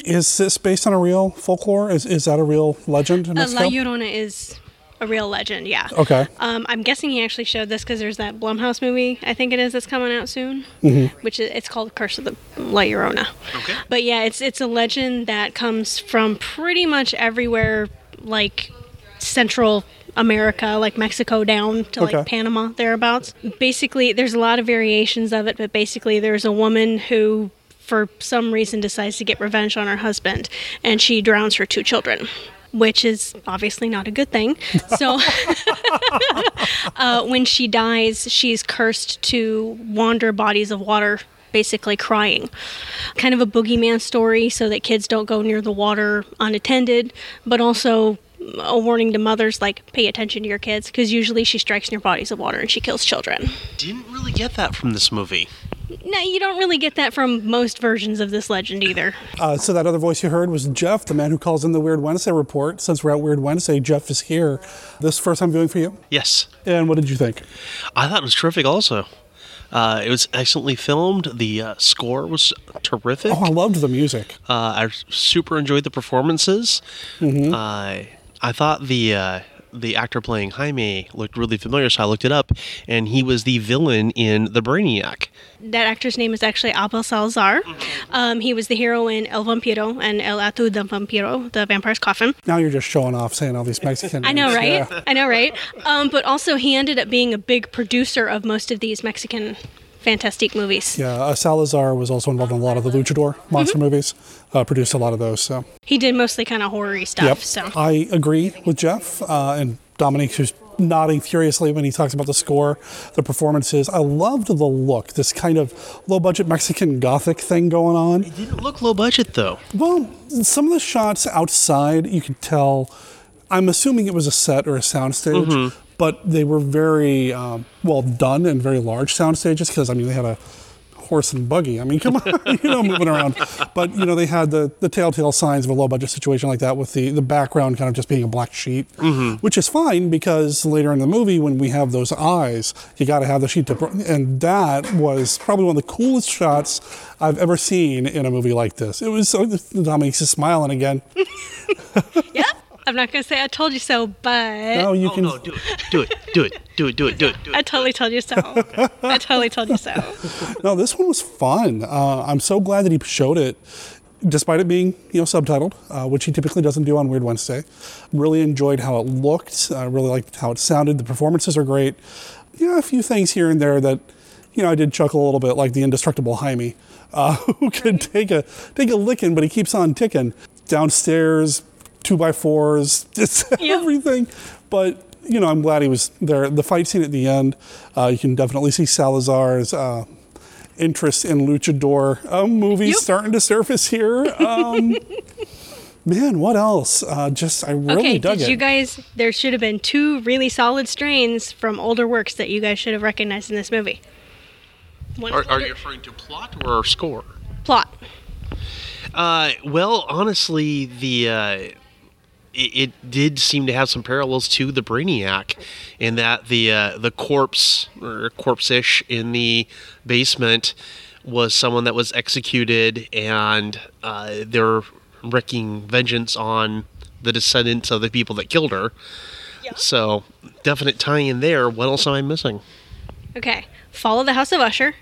Is this based on a real folklore? Is, is that a real legend in Uh, La Llorona is a real legend, yeah. Okay. Um, I'm guessing he actually showed this because there's that Blumhouse movie, I think it is, that's coming out soon, Mhm. which is, it's called Curse of the La Llorona. Okay. But yeah, it's it's a legend that comes from pretty much everywhere, like Central America, like Mexico down to Okay. like Panama thereabouts. Basically, there's a lot of variations of it, but basically, there's a woman who. For some reason, decides to get revenge on her husband, and she drowns her two children, which is obviously not a good thing. So, uh, when she dies, she's cursed to wander bodies of water, basically crying. Kind of a boogeyman story so that kids don't go near the water unattended, but also a warning to mothers like pay attention to your kids because usually she strikes near bodies of water and she kills children. Didn't really get that from this movie. No, you don't really get that from most versions of this legend either. Uh, so that other voice you heard was Jeff, the man who calls in the Weird Wednesday report. Since we're at Weird Wednesday, Jeff is here. This first time viewing for you? Yes. And what did you think? I thought it was terrific also. Uh, it was excellently filmed. The uh, score was terrific. Oh, I loved the music. Uh, I super enjoyed the performances. Mhm. I thought the uh, the actor playing Jaime looked really familiar, so I looked it up, and he was the villain in The Brainiac. That actor's name is actually Abel Salazar. Um, he was the hero in El Vampiro and El Ataúd del Vampiro, The Vampire's Coffin. Now you're just showing off saying all these Mexican I know, right? Yeah. I know, right? Um, but also, he ended up being a big producer of most of these Mexican fantastic movies. Yeah, uh, Salazar was also involved in a lot of the luchador monster Mm-hmm. movies. Uh, produced a lot of those. So He did mostly kind of horror stuff. yep, So I agree with Jeff uh, and Dominique, who's nodding furiously when he talks about the score, the performances. I loved the look, this kind of low budget Mexican gothic thing going on. It didn't look low budget though. Well, some of the shots outside, you could tell. I'm assuming it was a set or a soundstage, Mhm. but they were very um, well done and very large sound stages because I mean they had a horse and buggy. I mean, come on, you know, moving around. But you know, they had the the telltale signs of a low budget situation like that with the the background kind of just being a black sheet, mm-hmm. which is fine because later in the movie when we have those eyes, you got to have the sheet to, and that was probably one of the coolest shots I've ever seen in a movie like this. It was so Dominic's just smiling again. I'm not gonna say I told you so, but No, you Oh, can no, do it, do it, do it, do it, do it, do it. Do it. I totally told you so. I totally told you so. no, this one was fun. Uh, I'm so glad that he showed it, despite it being you know subtitled, uh, which he typically doesn't do on Weird Wednesday. Really enjoyed how it looked. I really liked how it sounded. The performances are great. Yeah, a few things here and there that you know I did chuckle a little bit, like the indestructible Jaime, uh, who can take a take a licking, but he keeps on ticking downstairs. Two by fours, just everything. But you know, I'm glad he was there. The fight scene at the end, uh, you can definitely see Salazar's uh, interest in luchador uh, movies starting to surface here. Um, man, what else? Uh, just I really okay, dug did it. you guys? There should have been two really solid strains from older works that you guys should have recognized in this movie. One Are, are you referring to plot or score? plot. Uh, well, honestly, the uh, it, it did seem to have some parallels to the Brainiac, in that the uh, the corpse or corpse-ish in the basement was someone that was executed, and uh, they're wreaking vengeance on the descendants of the people that killed her. So, definite tie-in there. What else am I missing? Okay, Fall of the House of Usher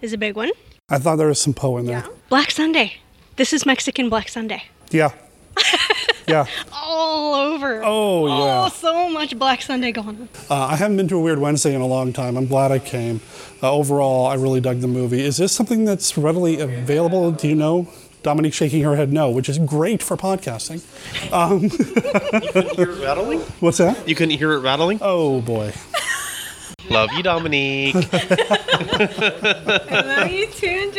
is a big one. I thought there was some Poe in there. Yeah. Black Sunday. This is Mexican Black Sunday. Yeah. Yeah. All over. Oh, yeah. Oh, so much Black Sunday going on. Uh, I haven't been to a Weird Wednesday in a long time. I'm glad I came. Uh, overall, I really dug the movie. Is this something that's readily available? Do you know? Dominique shaking her head no, which is great for podcasting. Um, You couldn't hear it rattling? what's that? You couldn't hear it rattling? Oh, boy. Love you, Dominique. I love you too,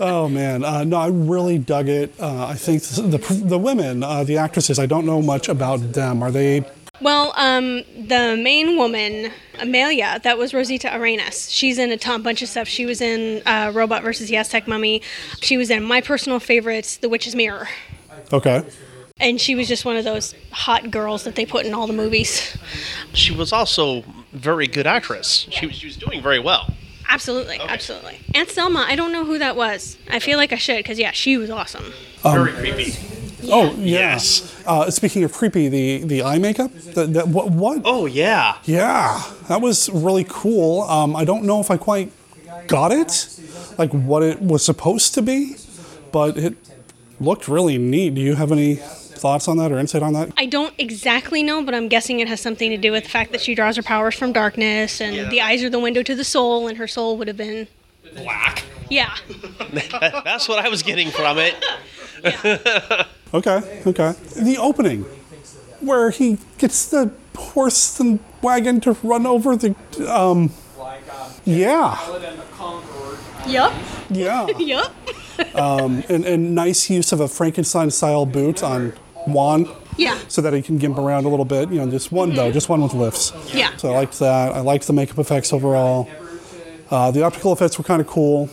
Oh man, uh, no, I really dug it. Uh, I think the the women, uh, the actresses, I don't know much about them. Are they? Well, um, the main woman, Amelia, that was Rosita Arenas. She's in a ton, bunch of stuff. She was in uh, Robot versus the Aztec Mummy. She was in my personal favorites, The Witch's Mirror. Okay. And she was just one of those hot girls that they put in all the movies. she was also very good actress. She was, she was doing very well. Absolutely, absolutely. Aunt Selma, I don't know who that was. I feel like I should, because yeah, she was awesome. Um, very creepy. Oh yes. Uh, speaking of creepy, the the eye makeup. The, the, what? What? Oh yeah. Yeah, that was really cool. Um, I don't know if I quite got it, like what it was supposed to be, but it looked really neat. Do you have any thoughts on that or insight on that? I don't exactly know, but I'm guessing it has something to do with the fact that she draws her powers from darkness, and the eyes are the window to the soul, and her soul would have been black. Yeah. That's what I was getting from it. Okay, okay. The opening, where he gets the horse and wagon to run over the, um, yeah, Yup. yeah. yup. um, and, and nice use of a Frankenstein-style boot on Juan. Yeah. So that he can gimp around a little bit. You know, just one though, just one with lifts. Yeah. So I liked that. I liked the makeup effects overall. Uh, the optical effects were kind of cool.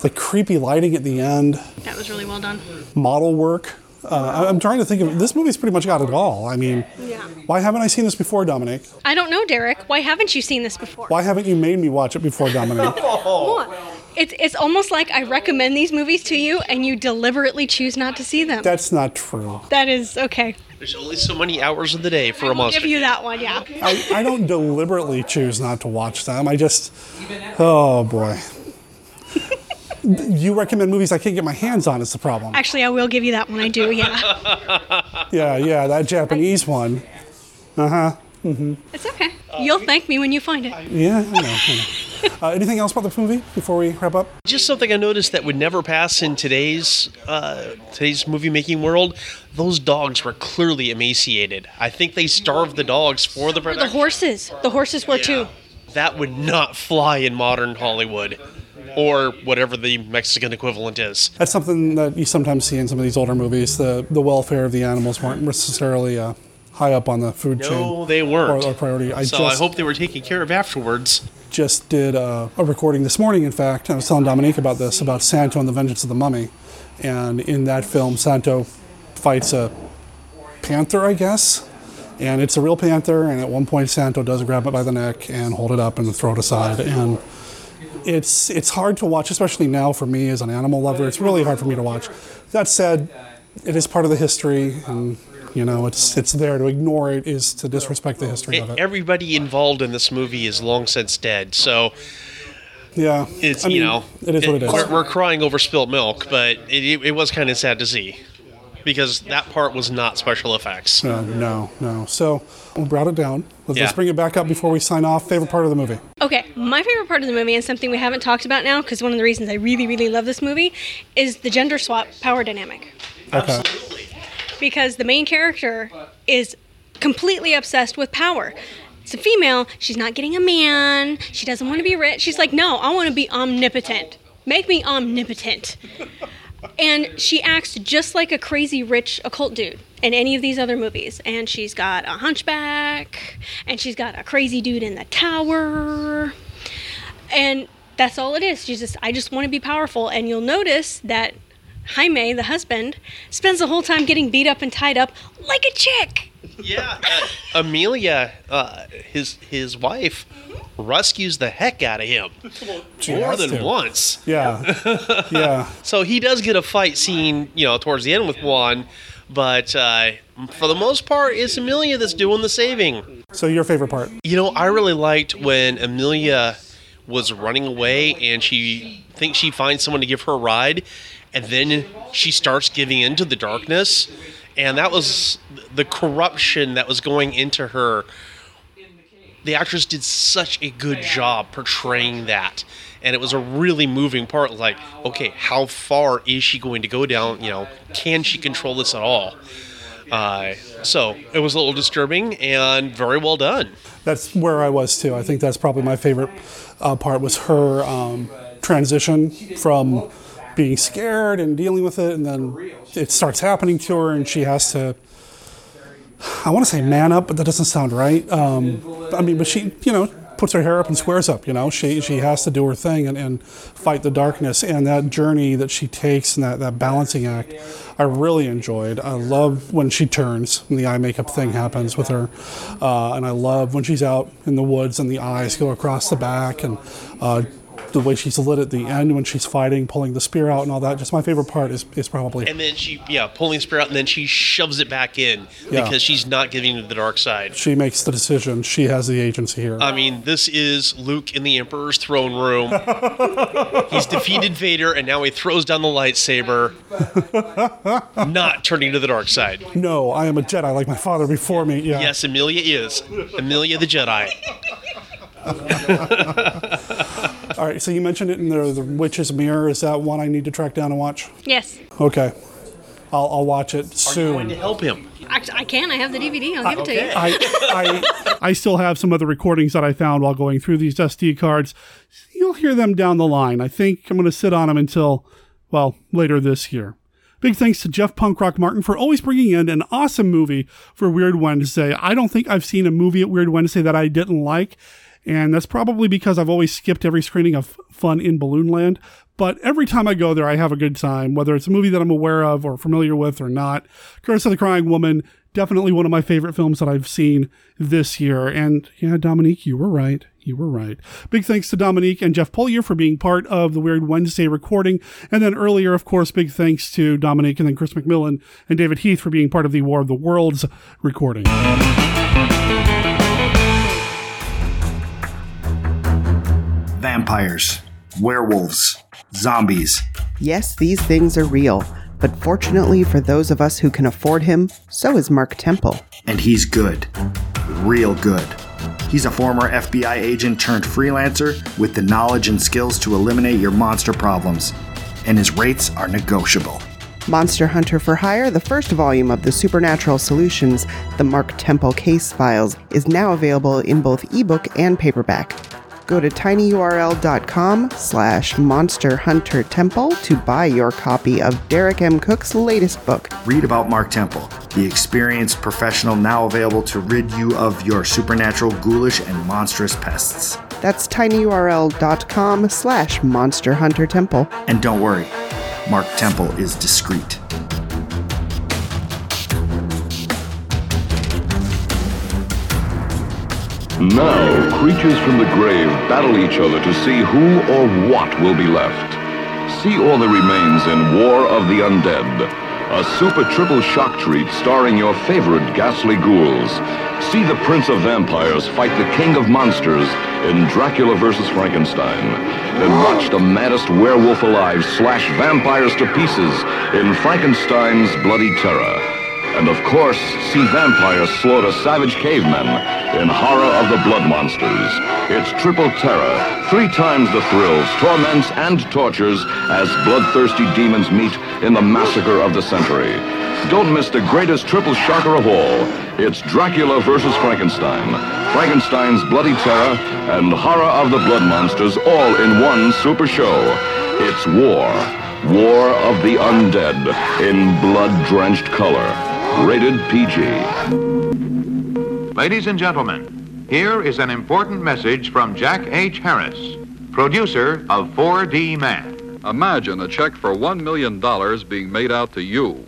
The creepy lighting at the end, That was really well done. model work. Uh, I'm trying to think of this movie's pretty much got it all. I mean, Yeah. why haven't I seen this before, Dominic? I don't know, Derek. Why haven't you seen this before? Why haven't you made me watch it before, Dominic? What? It's, it's almost like I recommend these movies to you and you deliberately choose not to see them. That's not true. that is okay. There's only so many hours in the day for a I'll monster. give you that one, yeah. I, I don't deliberately choose not to watch them. I just, oh boy. you recommend movies I can't get my hands on is the problem. Actually, I will give you that one. I do, yeah. Yeah, yeah, that Japanese one. Uh huh. Hmm It's okay. You'll thank me when you find it. Yeah, I know. I know. Uh, anything else about the movie before we wrap up? Just something I noticed that would never pass in today's uh, today's movie making world. Those dogs were clearly emaciated. I think they starved the dogs for the For the horses. The horses were too. That would not fly in modern Hollywood, or whatever the Mexican equivalent is. That's something that you sometimes see in some of these older movies. The the welfare of the animals weren't necessarily uh, high up on the food chain. No, they weren't. Or, or priority. I so I hope they were taken care of afterwards. just did a, a recording this morning, in fact. I was telling Dominique about this, about Santo and the Vengeance of the Mummy. And in that film, Santo fights a panther, I guess. And it's a real panther. And at one point, Santo does grab it by the neck and hold it up and throw it aside. And it's, it's hard to watch, especially now for me as an animal lover. It's really hard for me to watch. That said, it is part of the history. And, you know, it's, it's there. To ignore it is to disrespect the history of it. Everybody involved in this movie is long since dead. So Yeah. it's I you know it is what it is. We're, we're crying over spilt milk, but it, it, it was kind of sad to see because that part was not special effects. Uh, no, no. So we brought it down. Let's, Yeah. let's bring it back up before we sign off. Favorite part of the movie? Okay, my favorite part of the movie and something we haven't talked about now because one of the reasons I really, really love this movie is the gender swap power dynamic. Okay. Because the main character is completely obsessed with power. It's a female, she's not getting a man, she doesn't want to be rich. She's like, no, I want to be omnipotent. Make me omnipotent. And she acts just like a crazy rich occult dude in any of these other movies. And she's got a hunchback, and she's got a crazy dude in the tower. And that's all it is. She's just, I just want to be powerful. And you'll notice that Jaime, the husband, spends the whole time getting beat up and tied up like a chick. Yeah. Amelia, uh, his his wife, rescues the heck out of him She more than to. once. Yeah. yeah. So he does get a fight scene, you know, towards the end with Juan, but uh, for the most part, it's Amelia that's doing the saving. So your favorite part? You know, I really liked when Amelia was running away and she thinks she finds someone to give her a ride, and then she starts giving into the darkness, and that was the corruption that was going into her. The actress did such a good job portraying that. And it was a really moving part. Like, okay, how far is she going to go down? You know, can she control this at all? Uh, so it was a little disturbing and very well done. That's where I was too. I think that's probably my favorite uh, part was her um, transition from being scared and dealing with it, and then it starts happening to her, and she has to. I want to say man up, but that doesn't sound right. Um, I mean, but she, you know, puts her hair up and squares up. You know, she she has to do her thing and, and fight the darkness. And that journey that she takes and that, that balancing act, I really enjoyed. I love when she turns and the eye makeup thing happens with her, uh, and I love when she's out in the woods and the eyes go across the back and. Uh, the way she's lit at the end when she's fighting, pulling the spear out, and all that. Just my favorite part is, is probably And then she, yeah, pulling the spear out, and then she shoves it back in Yeah. because she's not giving to the dark side. she makes the decision. She has the agency here. I mean, this is Luke in the Emperor's throne room. He's defeated Vader, and now he throws down the lightsaber, not turning to the dark side. no, I am a Jedi like my father before me. Yeah. Yes, Amelia is. Amelia the Jedi. All right, so you mentioned it in the, the Witch's Mirror. Is that one I need to track down and watch? Yes. Okay. I'll, I'll watch it soon. Going to help him. I, I can. I have the DVD. I'll give it to you. I, I, I still have some other recordings that I found while going through these SD cards. You'll hear them down the line. I think I'm going to sit on them until, well, later this year. Big thanks to Jeff Punk Rock Martin for always bringing in an awesome movie for Weird Wednesday. I don't think I've seen a movie at Weird Wednesday that I didn't like, and that's probably because I've always skipped every screening of Fun in Balloon Land. But every time I go there, I have a good time, whether it's a movie that I'm aware of or familiar with or not. Curse of the Crying Woman, definitely one of my favorite films that I've seen this year. And yeah, Dominique, you were right. You were right. Big thanks to Dominique and Jeff Polier for being part of the Weird Wednesday recording. And then earlier, of course, big thanks to Dominique and then Chris McMillan and David Heath for being part of the War of the Worlds recording. Vampires, werewolves, zombies. Yes, these things are real, but fortunately for those of us who can afford him, so is Mark Temple. And he's good. Real good. He's a former FBI agent turned freelancer with the knowledge and skills to eliminate your monster problems, and his rates are negotiable. Monster Hunter for Hire, the first volume of the Supernatural Solutions, the Mark Temple Case Files, is now available in both ebook and paperback. Go to tinyurl.com slash Monster Hunter Temple to buy your copy of Derek M. Cook's latest book. Read about Mark Temple, the experienced professional now available to rid you of your supernatural, ghoulish, and monstrous pests. That's tinyurl.com slash Monster Hunter Temple. And don't worry, Mark Temple is discreet. Now, creatures from the grave battle each other to see who or what will be left. See all that remains in War of the Undead, a super triple shock treat starring your favorite ghastly ghouls. See the Prince of Vampires fight the King of Monsters in Dracula vs. Frankenstein. Then watch the maddest werewolf alive slash vampires to pieces in Frankenstein's Bloody Terror. And of course, see vampires slaughter savage cavemen in Horror of the Blood Monsters. It's triple terror, three times the thrills, torments, and tortures as bloodthirsty demons meet in the massacre of the century. Don't miss the greatest triple shocker of all. It's Dracula versus Frankenstein, Frankenstein's Bloody Terror, and Horror of the Blood Monsters all in one super show. It's War. War of the Undead in blood-drenched color. Rated PG. Ladies and gentlemen, here is an important message from Jack H. Harris, producer of 4D Man. Imagine a check for $1 million being made out to you.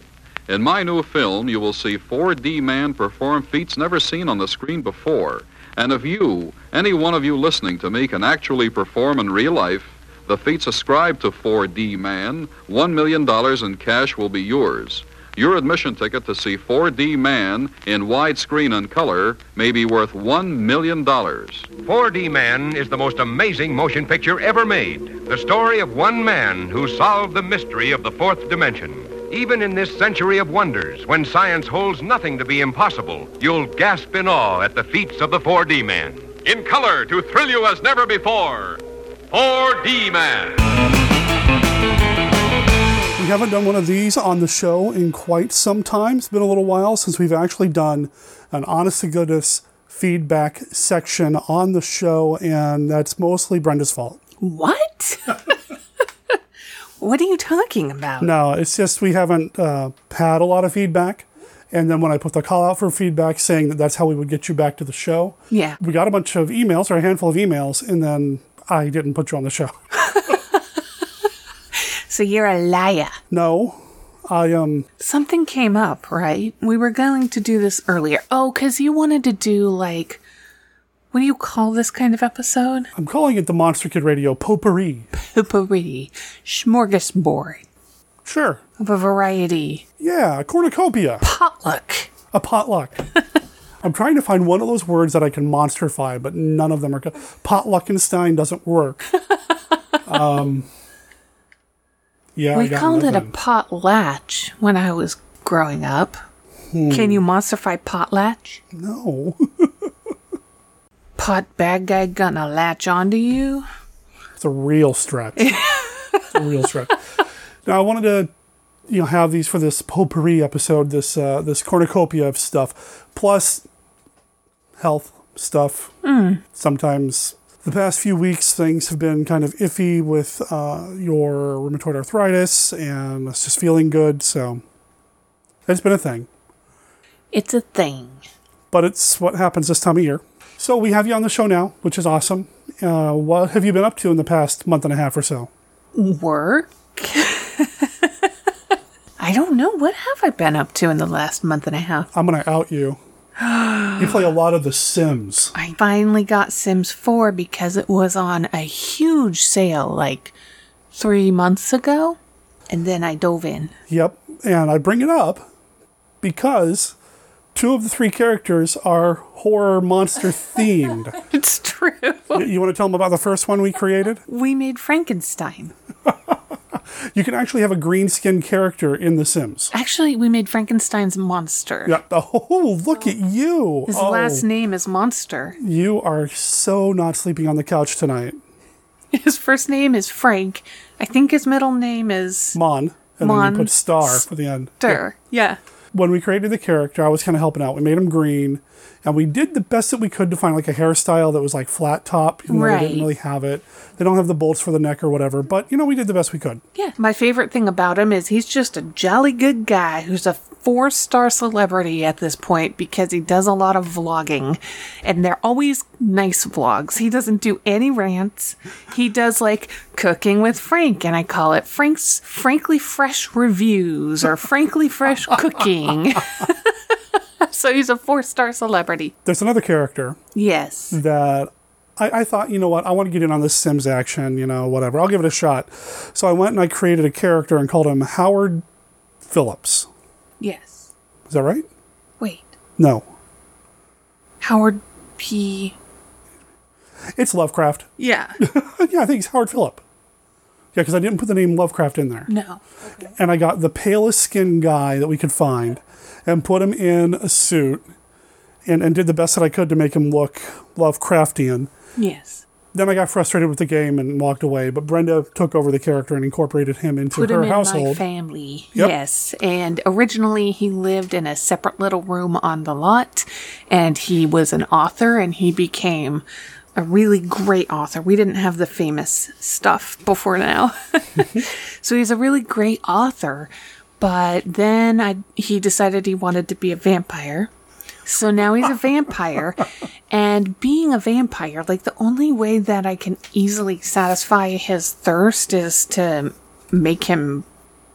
In my new film, you will see 4D Man perform feats never seen on the screen before. And if you, any one of you listening to me, can actually perform in real life, the feats ascribed to 4D Man, $1 million in cash will be yours. Your admission ticket to see 4D Man in widescreen and color may be worth $1 million. 4D Man is the most amazing motion picture ever made. The story of one man who solved the mystery of the fourth dimension. Even in this century of wonders, when science holds nothing to be impossible, you'll gasp in awe at the feats of the 4D Man. In color to thrill you as never before, 4D Man. We haven't done one of these on the show in quite some time. It's been a little while since we've actually done an honest to goodness feedback section on the show, and that's mostly Brenda's fault. What? what are you talking about? No, it's just we haven't uh, had a lot of feedback. And then when I put the call out for feedback saying that that's how we would get you back to the show, Yeah. we got a bunch of emails or a handful of emails, and then I didn't put you on the show. So you're a liar. No, I um. Something came up, right? We were going to do this earlier. Oh, because you wanted to do like, what do you call this kind of episode? I'm calling it the Monster Kid Radio Potpourri. Potpourri. Smorgasbord. Sure. Of a variety. Yeah, a cornucopia. Potluck. A potluck. I'm trying to find one of those words that I can monsterify, but none of them are. co- Potluckenstein doesn't work. um. Yeah, we called it a nothing. potlatch when I was growing up. Hmm. Can you monsterify potlatch? No. Pot bad guy gonna latch onto you? It's a real stretch. it's a real stretch. Now I wanted to, you know, have these for this potpourri episode, this uh, this cornucopia of stuff, plus health stuff. Mm. Sometimes the past few weeks things have been kind of iffy with uh, your rheumatoid arthritis, and it's just feeling good. So it's been a thing, It's a thing. but it's what happens this time of year. So we have you on the show now, which is awesome. Uh, what have you been up to in the past month and a half or so? Work? I don't know. What have I been up to in the last month and a half? I'm gonna out you. You play a lot of The Sims. I finally got Sims 4 because it was on a huge sale like three months ago. And then I dove in. Yep, and I bring it up because two of the three characters are horror monster themed. it's true. You, want to tell them about the first one we created? We made Frankenstein. You can actually have a green skinned character in The Sims. Actually, we made Frankenstein's monster. Yeah. Oh, look at oh. you. His Oh, last name is Monster. You are so not sleeping on the couch tonight. His first name is Frank. I think his middle name is Mon. And then you put star for the end. Monster. Yeah. When we created the character, I was kind of helping out. We made him green, and we did the best that we could to find like a hairstyle that was like flat top, even though they didn't really have it. They don't have the bolts for the neck or whatever, but you know, we did the best we could. Yeah. My favorite thing about him is he's just a jolly good guy who's a four star celebrity at this point because he does a lot of vlogging and they're always nice vlogs. He doesn't do any rants. He does like cooking with Frank and I call it Frank's Frankly Fresh Reviews or Frankly Fresh Cooking. so he's a four star celebrity. There's another character Yes. that I, I thought, you know what, I want to get in on this Sims action, you know, whatever. I'll give it a shot. So I went and I created a character and called him Howard Phillips. Yes. Is that right? Wait. No. Howard P. It's Lovecraft. Yeah. yeah, I think it's Howard Phillip. Yeah, because I didn't put the name Lovecraft in there. No. And I got the palest skinned guy that we could find and put him in a suit and, and did the best that I could to make him look Lovecraftian. Yes. Then I got frustrated with the game and walked away, but Brenda took over the character and incorporated him into Put her him in my household. family. Yep. Yes. And originally he lived in a separate little room on the lot and he was an author and he became a really great author. We didn't have the famous stuff before now. so he's a really great author. But then I he decided he wanted to be a vampire. So now he's a vampire. And being a vampire, like the only way that I can easily satisfy his thirst is to make him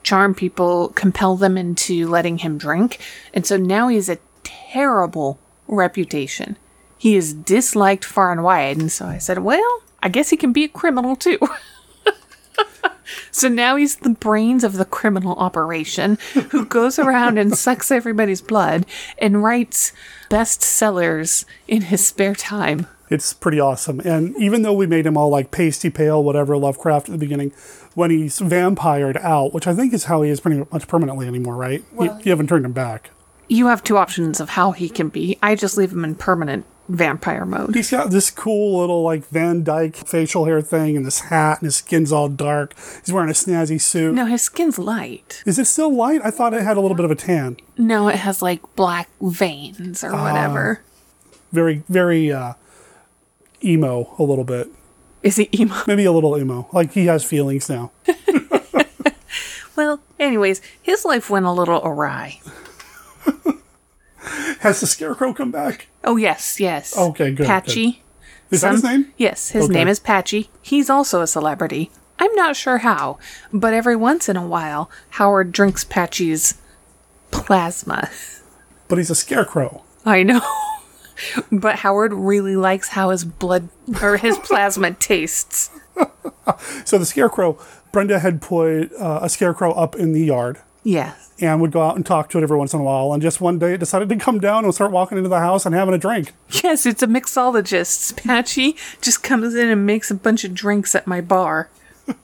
charm people, compel them into letting him drink. And so now he's a terrible reputation. He is disliked far and wide. And so I said, well, I guess he can be a criminal too. So now he's the brains of the criminal operation who goes around and sucks everybody's blood and writes bestsellers in his spare time. It's pretty awesome. And even though we made him all like pasty pale, whatever, Lovecraft at the beginning, when he's vampired out, which I think is how he is pretty much permanently anymore, right? You- you haven't turned him back. You have two options of how he can be. I just leave him in permanent vampire mode. He's got this cool little like Van Dyke facial hair thing and this hat and his skin's all dark. He's wearing a snazzy suit. No, his skin's light. Is it still light? I thought it had a little bit of a tan. No, it has like black veins or Ah. whatever. Very, very uh, emo a little bit. Is he emo? Maybe a little emo. Like he has feelings now. Well, anyways, his life went a little awry. Has the scarecrow come back? Oh yes, yes. Okay, good, Patchy. good. Is that his name? Yes, his Okay. name is Patchy. He's also a celebrity. I'm not sure how, but every once in a while, Howard drinks Patchy's plasma. But he's a scarecrow. I know. but Howard really likes how his blood or his plasma tastes. So the scarecrow, Brenda had put uh, a scarecrow up in the yard Yes. and would go out and talk to it every once in a while. And just one day it decided to come down and start walking into the house and having a drink. Yes, it's a mixologist. Patchy just comes in and makes a bunch of drinks at my bar.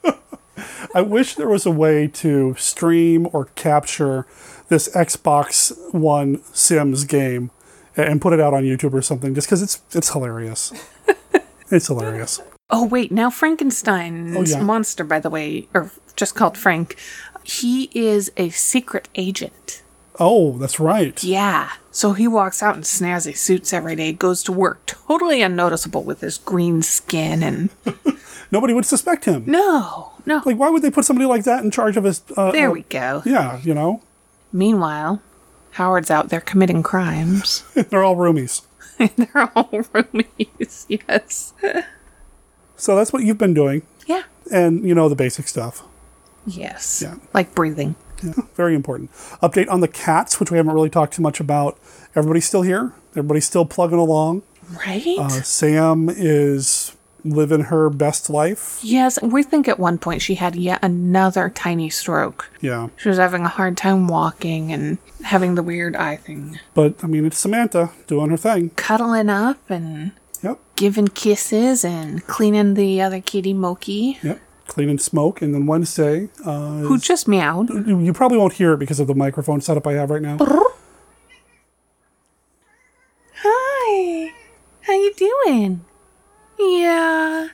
I wish there was a way to stream or capture this Xbox One Sims game and put it out on YouTube or something, just because it's it's hilarious. it's hilarious. Oh wait, now Frankenstein's Oh, yeah. monster, by the way, or just called Frank, he is a secret agent. Oh, that's right. Yeah. So he walks out in snazzy suits every day, goes to work, totally unnoticeable with his green skin and Nobody would suspect him. No, no. Like, why would they put somebody like that in charge of his? Uh, There uh, we go. Yeah, you know, Meanwhile, Howard's out there committing crimes. they're all roomies. They're all roomies, yes. So that's what you've been doing. Yeah. And you know the basic stuff. Yes. Yeah. Like breathing. Yeah, very important. Update on the cats, which we haven't really talked too much about. Everybody's still here. Everybody's still plugging along. Right? Uh, Sam is living her best life. yes, we think at one point she had yet another tiny stroke. Yeah. She was having a hard time walking and having the weird eye thing. But I mean, it's Samantha doing her thing. Cuddling up and Yep. giving kisses and cleaning the other kitty Moki. Yep. Clean and smoke. And then Wednesday, uh, Who just meowed? you probably won't hear it because of the microphone setup I have right now. Hi. How you doing? Yeah.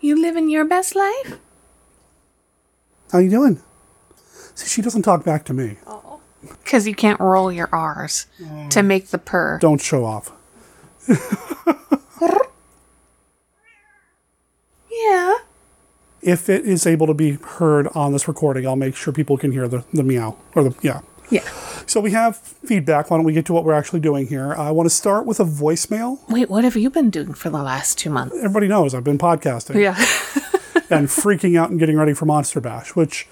You living your best life? How you doing? See, she doesn't talk back to me. Because you can't roll your R's to make the purr. Don't show off. Yeah. If it is able to be heard on this recording, I'll make sure people can hear the, the meow or the yeah. Yeah. So we have feedback. Why don't we get to what we're actually doing here? I want to start with a voicemail. Wait, what have you been doing for the last two months? Everybody knows I've been podcasting. Yeah. and freaking out and getting ready for Monster Bash, which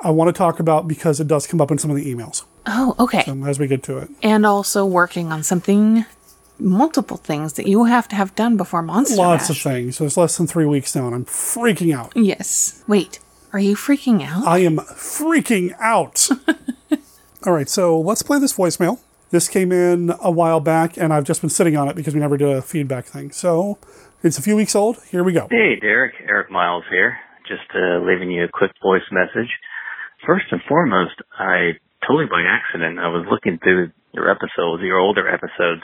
I want to talk about because it does come up in some of the emails Oh, okay. um, as we get to it. And also working on something, multiple things that you have to have done before Monster Lots Bash. of things. There's less than three weeks now, and I'm freaking out. Yes. Wait, are you freaking out? I am freaking out. All right, so let's play this voicemail. This came in a while back, and I've just been sitting on it because we never did a feedback thing. So it's a few weeks old. Here we go. Hey, Derek. Eric Miles here. Just uh, leaving you a quick voice message. First and foremost, I totally by accident, I was looking through your episodes, your older episodes,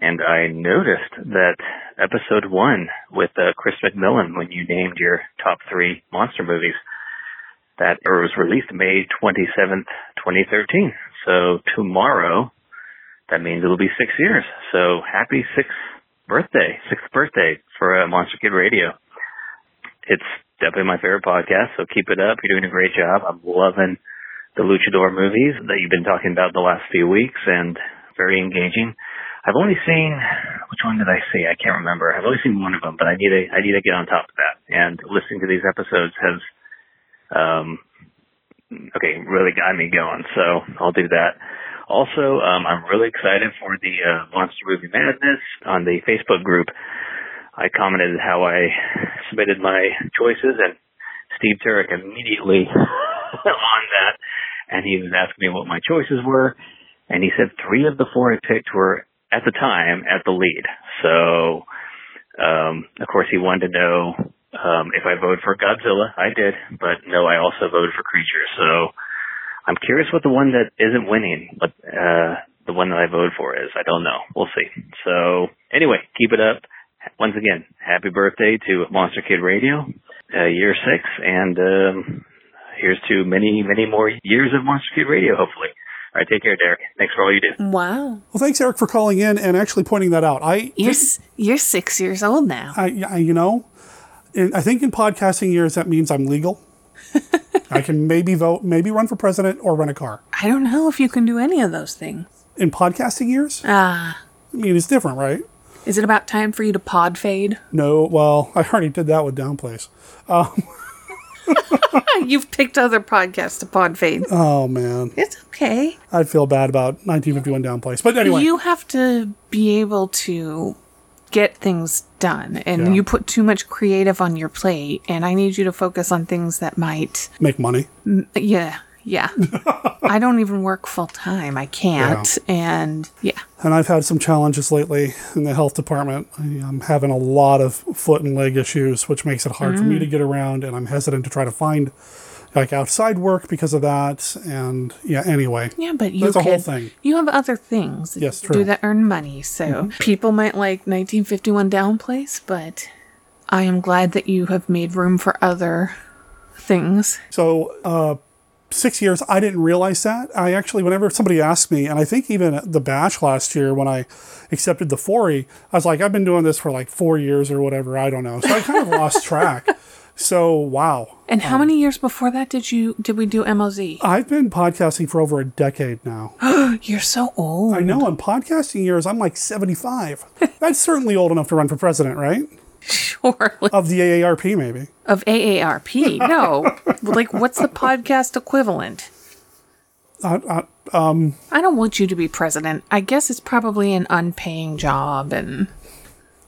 and I noticed that episode one with uh, Chris McMillan, when you named your top three monster movies, that or was released May 27th, 2013. So tomorrow, that means it'll be six years. So happy sixth birthday, sixth birthday for uh, Monster Kid Radio. It's definitely my favorite podcast, so keep it up. You're doing a great job. I'm loving the Luchador movies that you've been talking about the last few weeks and very engaging. I've only seen which one did I see? I can't remember. I've only seen one of them, but I need to I need to get on top of that. And listening to these episodes has um okay, really got me going. So I'll do that. Also, um, I'm really excited for the uh, Monster Movie Madness on the Facebook group. I commented how I submitted my choices, and Steve Turek immediately on that, and he was asking me what my choices were, and he said three of the four I picked were at the time at the lead. So, um, of course, he wanted to know um, if I voted for Godzilla. I did, but no, I also voted for Creature. So, I'm curious what the one that isn't winning, but uh, the one that I voted for is. I don't know. We'll see. So, anyway, keep it up. Once again, happy birthday to Monster Kid Radio, uh, year six, and um, here's to many, many more years of Monster Kid Radio, hopefully. All right, take care, Derek. Thanks for all you do. Wow. Well, thanks, Eric, for calling in and actually pointing that out. I You're, s- you're six years old now. I, I you know, in, I think in podcasting years that means I'm legal. I can maybe vote, maybe run for president or rent a car. I don't know if you can do any of those things. In podcasting years, Ah. I mean it's different, right? Is it about time for you to pod fade? No, well, I already did that with Downplace. Um, You've picked other podcasts to pod fade. oh man, It's okay. I'd feel bad about 1951 Downplace, but anyway, You have to be able to get things done, and Yeah. you put too much creative on your plate, and I need you to focus on things that might. make money. m- Yeah, yeah. I don't even work full time. I can't. And yeah. And I've had some challenges lately in the health department. I'm having a lot of foot and leg issues, which makes it hard for me Mm. to get around, and I'm hesitant to try to find like outside work because of that. And yeah, anyway, Yeah, but you there's a whole thing. You have other things Yes, true. do that earn money. So Mhm. people might like 1951 Downplace, but I am glad that you have made room for other things. So, uh, six years, I didn't realize that. I actually, whenever somebody asked me, and I think even at the bash last year when I accepted the Forry, I was like, I've been doing this for like four years or whatever. I don't know. So I kind of lost track. So, wow. And how um, many years before that did you did we do MOZ? I've been podcasting for over a decade now. You're so old. I know. In podcasting years, I'm like 75. That's certainly old enough to run for president, right? Sure. Of the AARP, maybe. Of AARP. No. like what's the podcast equivalent? Uh, uh, um, I don't want you to be president. I guess it's probably an unpaying job and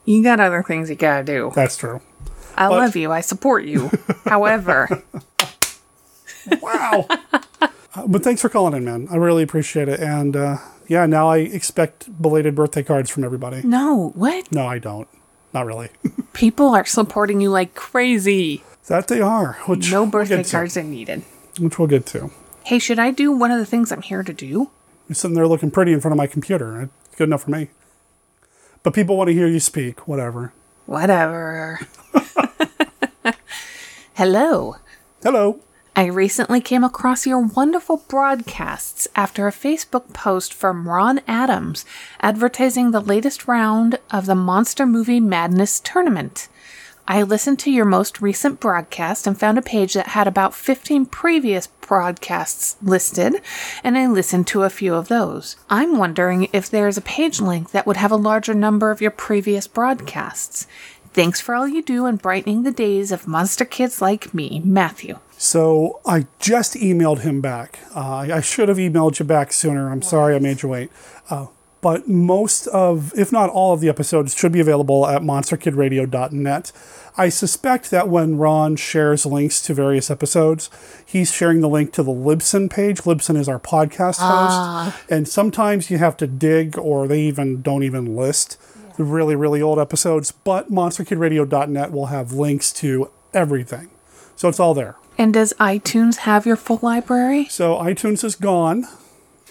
you got other things you gotta do. That's true. I But- love you. I support you. However, wow. Uh, but thanks for calling in, man. I really appreciate it. And uh, yeah, now I expect belated birthday cards from everybody. no, what? No, I don't. Not really. People are supporting you like crazy. That they are. Which no we'll birthday to. cards are needed. Which we'll get to. Hey, should I do one of the things I'm here to do? You're sitting there looking pretty in front of my computer. It's good enough for me. But people want to hear you speak. Whatever. Whatever. Hello. Hello. I recently came across your wonderful broadcasts after a Facebook post from Ron Adams advertising the latest round of the Monster Movie Madness tournament. I listened to your most recent broadcast and found a page that had about 15 previous broadcasts listed, and I listened to a few of those. I'm wondering if there's a page link that would have a larger number of your previous broadcasts. Thanks for all you do in brightening the days of monster kids like me, Matthew. So I just emailed him back. Uh, I should have emailed you back sooner. I'm sorry I made you wait. Uh, but most of, if not all of the episodes, should be available at monsterkidradio.net. I suspect that when Ron shares links to various episodes, he's sharing the link to the Libsyn page. Libsyn is our podcast Ah. host. And sometimes you have to dig, or they even don't even list the really, really old episodes. But monsterkidradio.net will have links to everything. So it's all there. And does iTunes have your full library? So iTunes is gone.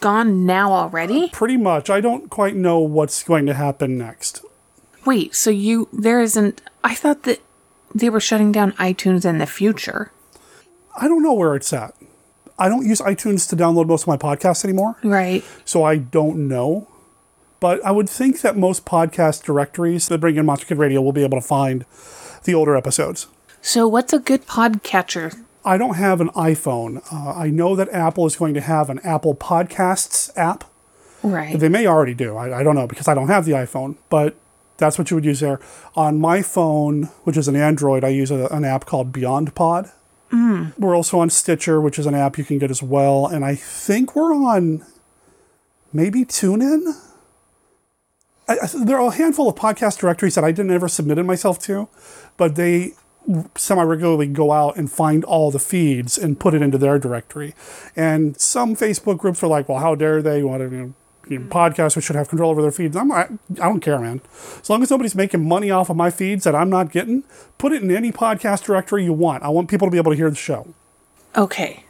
Gone now already? Pretty much. I don't quite know what's going to happen next. Wait, so you there isn't I thought that they were shutting down iTunes in the future. I don't know where it's at. I don't use iTunes to download most of my podcasts anymore. Right. So I don't know. But I would think that most podcast directories that bring in Monster Kid Radio will be able to find the older episodes. So what's a good podcatcher? I don't have an iPhone. Uh, I know that Apple is going to have an Apple Podcasts app. Right. They may already do. I, I don't know because I don't have the iPhone, but that's what you would use there. On my phone, which is an Android, I use a, an app called Beyond Pod. Mm. We're also on Stitcher, which is an app you can get as well. And I think we're on maybe TuneIn. I, there are a handful of podcast directories that I didn't ever submitted myself to, but they semi regularly go out and find all the feeds and put it into their directory. And some Facebook groups are like, well, how dare they want to, you know, you mm. know, podcasters should have control over their feeds. I'm, I, I don't care, man. As long as nobody's making money off of my feeds that I'm not getting, put it in any podcast directory you want. I want people to be able to hear the show. Okay.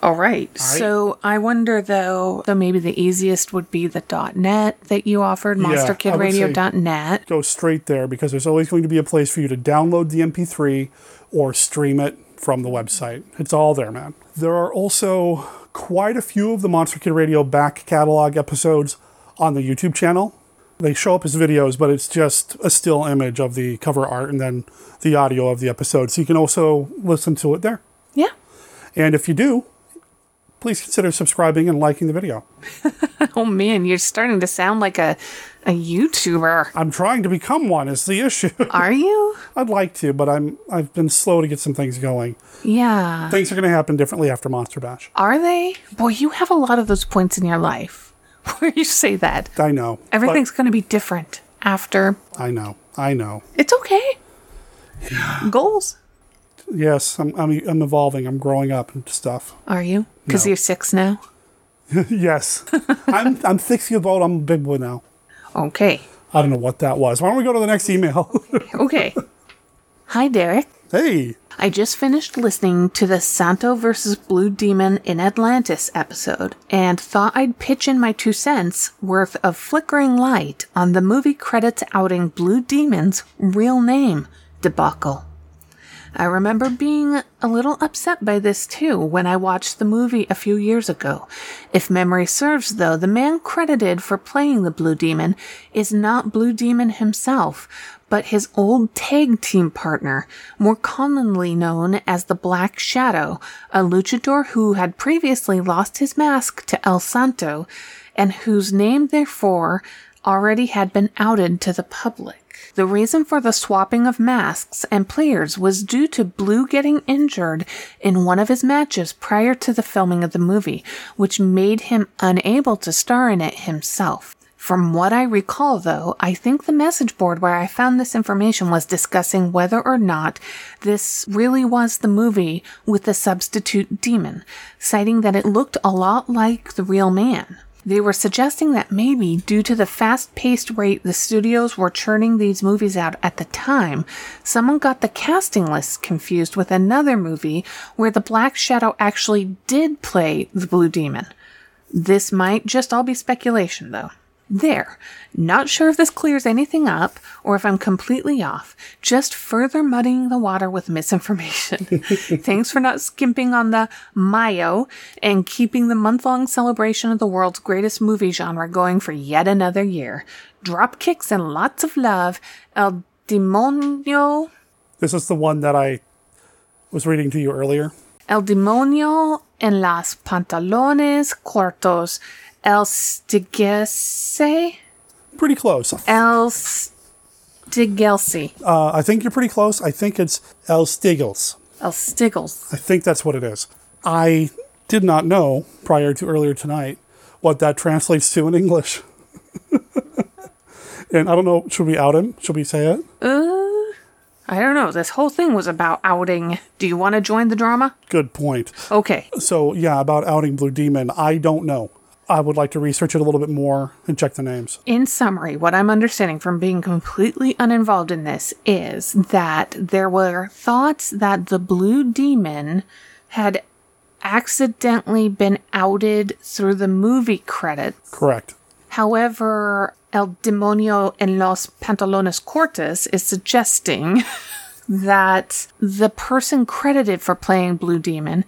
All right. So I wonder though, so maybe the easiest would be the .net that you offered, Yeah, I would say- monsterkidradio.net. Go straight there because there's always going to be a place for you to download the MP3 or stream it from the website. It's all there, man. There are also quite a few of the Monster Kid Radio back catalog episodes on the YouTube channel. They show up as videos, but it's just a still image of the cover art and then the audio of the episode. So you can also listen to it there. Yeah. And if you do, please consider subscribing and liking the video. Oh man, you're starting to sound like a a YouTuber. I'm trying to become one is the issue. Are you? I'd like to, but I'm I've been slow to get some things going. Yeah. Things are going to happen differently after Monster Bash. Are they? Boy, you have a lot of those points in your life where you say that. I know. Everything's going to be different after. I know. I know. It's okay. Yeah. Goals. Yes, I'm, I'm I'm evolving. I'm growing up and stuff. Are you? Because No. you're six now. yes. I'm I'm six years old. I'm a big boy now. Okay. I don't know what that was. Why don't we go to the next email? Okay. Hi, Derek. Hey. I just finished listening to the Santo versus Blue Demon in Atlantis episode and thought I'd pitch in my two cents worth of flickering light on the movie credits outing Blue Demon's real name debacle. I remember being a little upset by this too when I watched the movie a few years ago. If memory serves, though, the man credited for playing the Blue Demon is not Blue Demon himself, but his old tag team partner, more commonly known as the Black Shadow, a luchador who had previously lost his mask to El Santo and whose name, therefore, already had been outed to the public. The reason for the swapping of masks and players was due to Blue getting injured in one of his matches prior to the filming of the movie, which made him unable to star in it himself. From what I recall, though, I think the message board where I found this information was discussing whether or not this really was the movie with the substitute demon, citing that it looked a lot like the real man. They were suggesting that maybe, due to the fast paced rate the studios were churning these movies out at the time, someone got the casting list confused with another movie where the Black Shadow actually did play the Blue Demon. This might just all be speculation, though. There. Not sure if this clears anything up or if I'm completely off. Just further muddying the water with misinformation. Thanks for not skimping on the Mayo and keeping the month long celebration of the world's greatest movie genre going for yet another year. Drop kicks and lots of love. El Demonio. This is the one that I was reading to you earlier. El Demonio en las pantalones cortos. El Stigese? Pretty close. El Stigelse. Uh, I think you're pretty close. I think it's El Stiggles. El Stiggles. I think that's what it is. I did not know prior to earlier tonight what that translates to in English. and I don't know, should we out him? Should we say it? Uh, I don't know. This whole thing was about outing. Do you want to join the drama? Good point. Okay. So, yeah, about outing Blue Demon, I don't know. I would like to research it a little bit more and check the names. In summary, what I'm understanding from being completely uninvolved in this is that there were thoughts that the Blue Demon had accidentally been outed through the movie credits. Correct. However, El Demonio en los Pantalones Cortos is suggesting that the person credited for playing Blue Demon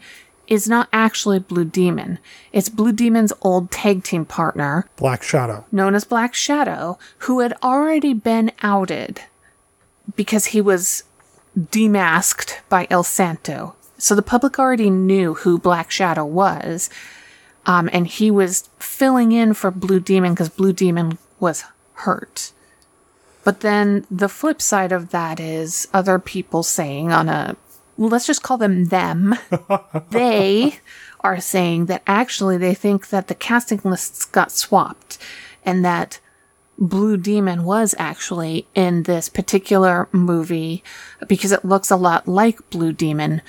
is not actually Blue Demon. It's Blue Demon's old tag team partner, Black Shadow. known as Black Shadow, who had already been outed because he was demasked by El Santo. So the public already knew who Black Shadow was. Um, and he was filling in for Blue Demon because Blue Demon was hurt. But then the flip side of that is other people saying on a let's just call them them. they are saying that actually they think that the casting lists got swapped and that Blue Demon was actually in this particular movie because it looks a lot like Blue Demon.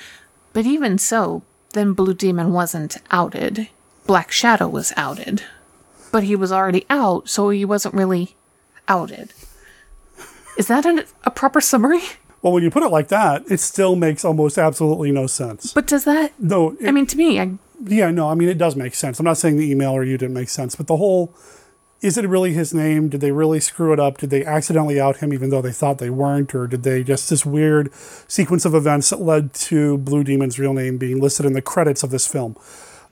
But even so, then Blue Demon wasn't outed. Black Shadow was outed. But he was already out, so he wasn't really outed. Is that an, a proper summary? Well, when you put it like that, it still makes almost absolutely no sense. But does that? No. I mean, to me, I, Yeah, no, I mean, it does make sense. I'm not saying the email or you didn't make sense, but the whole is it really his name? Did they really screw it up? Did they accidentally out him even though they thought they weren't? Or did they just this weird sequence of events that led to Blue Demon's real name being listed in the credits of this film?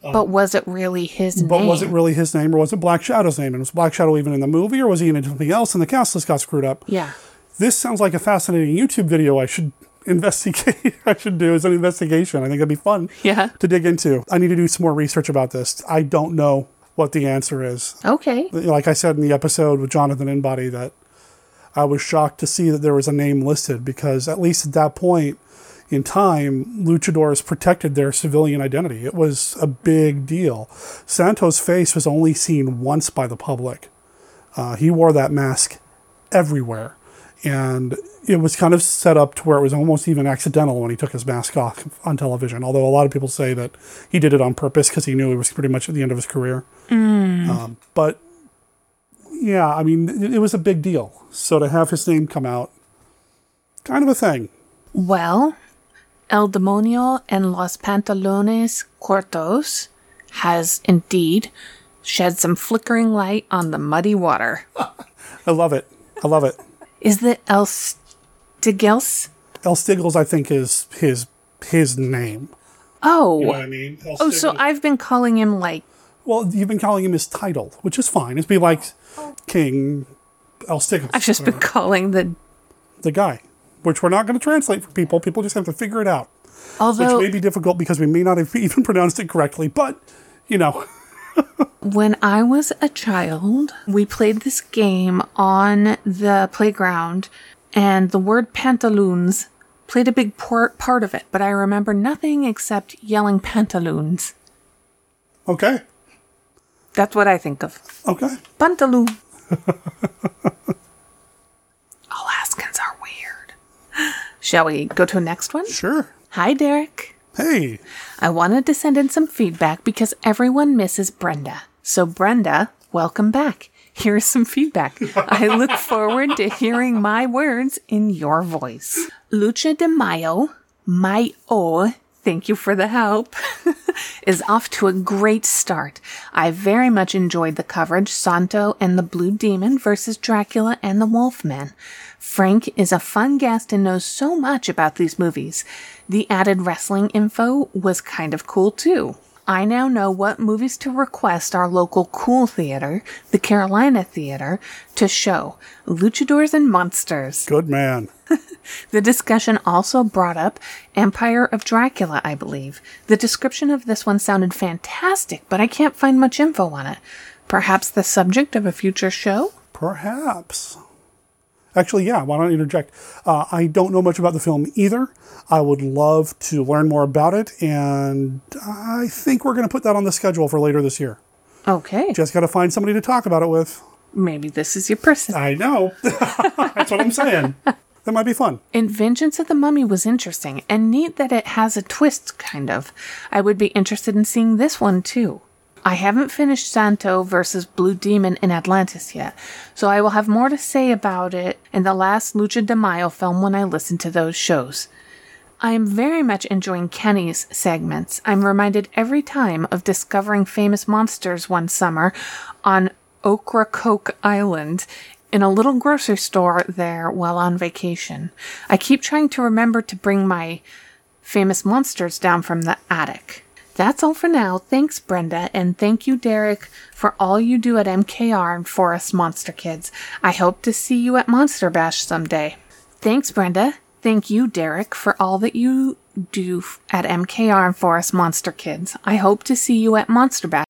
but was it really his But name? But was it really his name or was it Black Shadow's name? And was Black Shadow even in the movie or was he in something else and the cast list got screwed up? Yeah. This sounds like a fascinating YouTube video I should investigate. I should do as an investigation. I think it'd be fun Yeah. to dig into. I need to do some more research about this. I don't know what the answer is. Okay. Like I said in the episode with Jonathan Inbody, that I was shocked to see that there was a name listed because at least at that point in time, luchadors protected their civilian identity. It was a big deal. Santos' face was only seen once by the public. Uh, he wore that mask everywhere. And it was kind of set up to where it was almost even accidental when he took his mask off on television. Although a lot of people say that he did it on purpose because he knew it was pretty much at the end of his career. Mm. Um, but yeah, I mean, it, it was a big deal. So to have his name come out, kind of a thing. Well, El Demonio en los Pantalones Cortos has indeed shed some flickering light on the muddy water. I love it. I love it. Is it El Stigels? El Stiggles, I think, is his his name. Oh. You know what I mean? Oh, so I've been calling him like. Well, you've been calling him his title, which is fine. It'd be like King El Stiggles. I've just been calling the. the guy, which we're not going to translate for people. People just have to figure it out. Although- which may be difficult because we may not have even pronounced it correctly, but you know. When I was a child, we played this game on the playground, and the word pantaloons played a big part, part of it, but I remember nothing except yelling pantaloons. Okay. That's what I think of. Okay. Pantaloon. Alaskans are weird. Shall we go to the next one? Sure. Hi, Derek. Hey. I wanted to send in some feedback because everyone misses Brenda. So, Brenda, welcome back. Here's some feedback. I look forward to hearing my words in your voice. Lucha de Mayo, Mayo, thank you for the help, is off to a great start. I very much enjoyed the coverage Santo and the Blue Demon versus Dracula and the Wolfman. Frank is a fun guest and knows so much about these movies. The added wrestling info was kind of cool too. I now know what movies to request our local cool theater, the Carolina Theater, to show Luchadors and Monsters. Good man. The discussion also brought up Empire of Dracula, I believe. The description of this one sounded fantastic, but I can't find much info on it. Perhaps the subject of a future show? Perhaps. Actually, yeah, why don't I interject? Uh, I don't know much about the film either. I would love to learn more about it, and I think we're going to put that on the schedule for later this year. Okay. Just got to find somebody to talk about it with. Maybe this is your person. I know. That's what I'm saying. That might be fun. In Vengeance of the Mummy was interesting and neat that it has a twist, kind of. I would be interested in seeing this one too. I haven't finished Santo versus Blue Demon in Atlantis yet, so I will have more to say about it in the last Lucha de Mayo film when I listen to those shows. I am very much enjoying Kenny's segments. I'm reminded every time of discovering famous monsters one summer on Ocracoke Island in a little grocery store there while on vacation. I keep trying to remember to bring my famous monsters down from the attic. That's all for now. Thanks, Brenda, and thank you, Derek, for all you do at MKR and for us Monster Kids. I hope to see you at Monster Bash someday. Thanks, Brenda. Thank you, Derek, for all that you do at MKR and for us Monster Kids. I hope to see you at Monster Bash.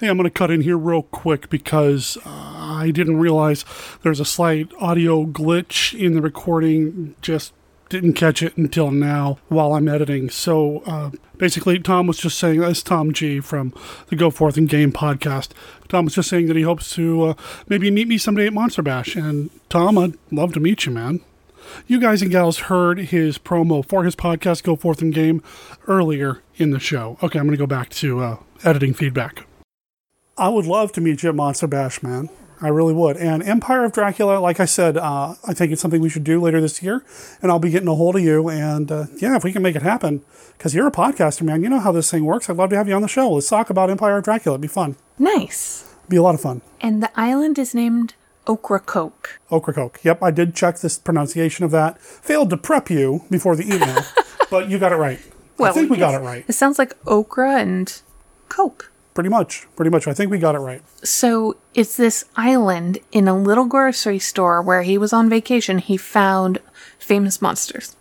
Hey, I'm going to cut in here real quick because uh, I didn't realize there's a slight audio glitch in the recording. Just didn't catch it until now while I'm editing. So uh, basically, Tom was just saying, that's Tom G from the Go Forth and Game podcast. Tom was just saying that he hopes to uh, maybe meet me someday at Monster Bash. And Tom, I'd love to meet you, man. You guys and gals heard his promo for his podcast, Go Forth and Game, earlier in the show. Okay, I'm going to go back to uh, editing feedback. I would love to meet you at Monster Bash, man. I really would. And Empire of Dracula, like I said, uh, I think it's something we should do later this year. And I'll be getting a hold of you. And uh, yeah, if we can make it happen, because you're a podcaster, man, you know how this thing works. I'd love to have you on the show. Let's talk about Empire of Dracula. It'd be fun. Nice. It'd be a lot of fun. And the island is named Ocracoke. Ocracoke. Yep, I did check this pronunciation of that. Failed to prep you before the email, but you got it right. Well, I think we got it right. It sounds like okra and coke. Pretty much. Pretty much. I think we got it right. So it's this island in a little grocery store where he was on vacation. He found famous monsters.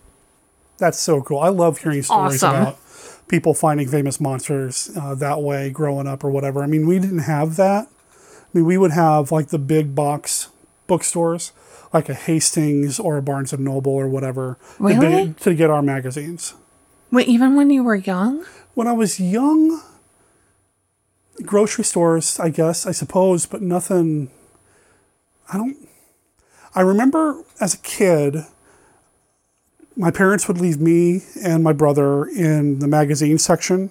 That's so cool. I love hearing stories Awesome. about people finding famous monsters uh, that way growing up or whatever. I mean, we didn't have that. I mean, we would have like the big box bookstores, like a Hastings or a Barnes and Noble or whatever, to be- to get our magazines. Wait, even when you were young? When I was young, grocery stores, I guess, I suppose, but nothing. I don't. I remember as a kid, my parents would leave me and my brother in the magazine section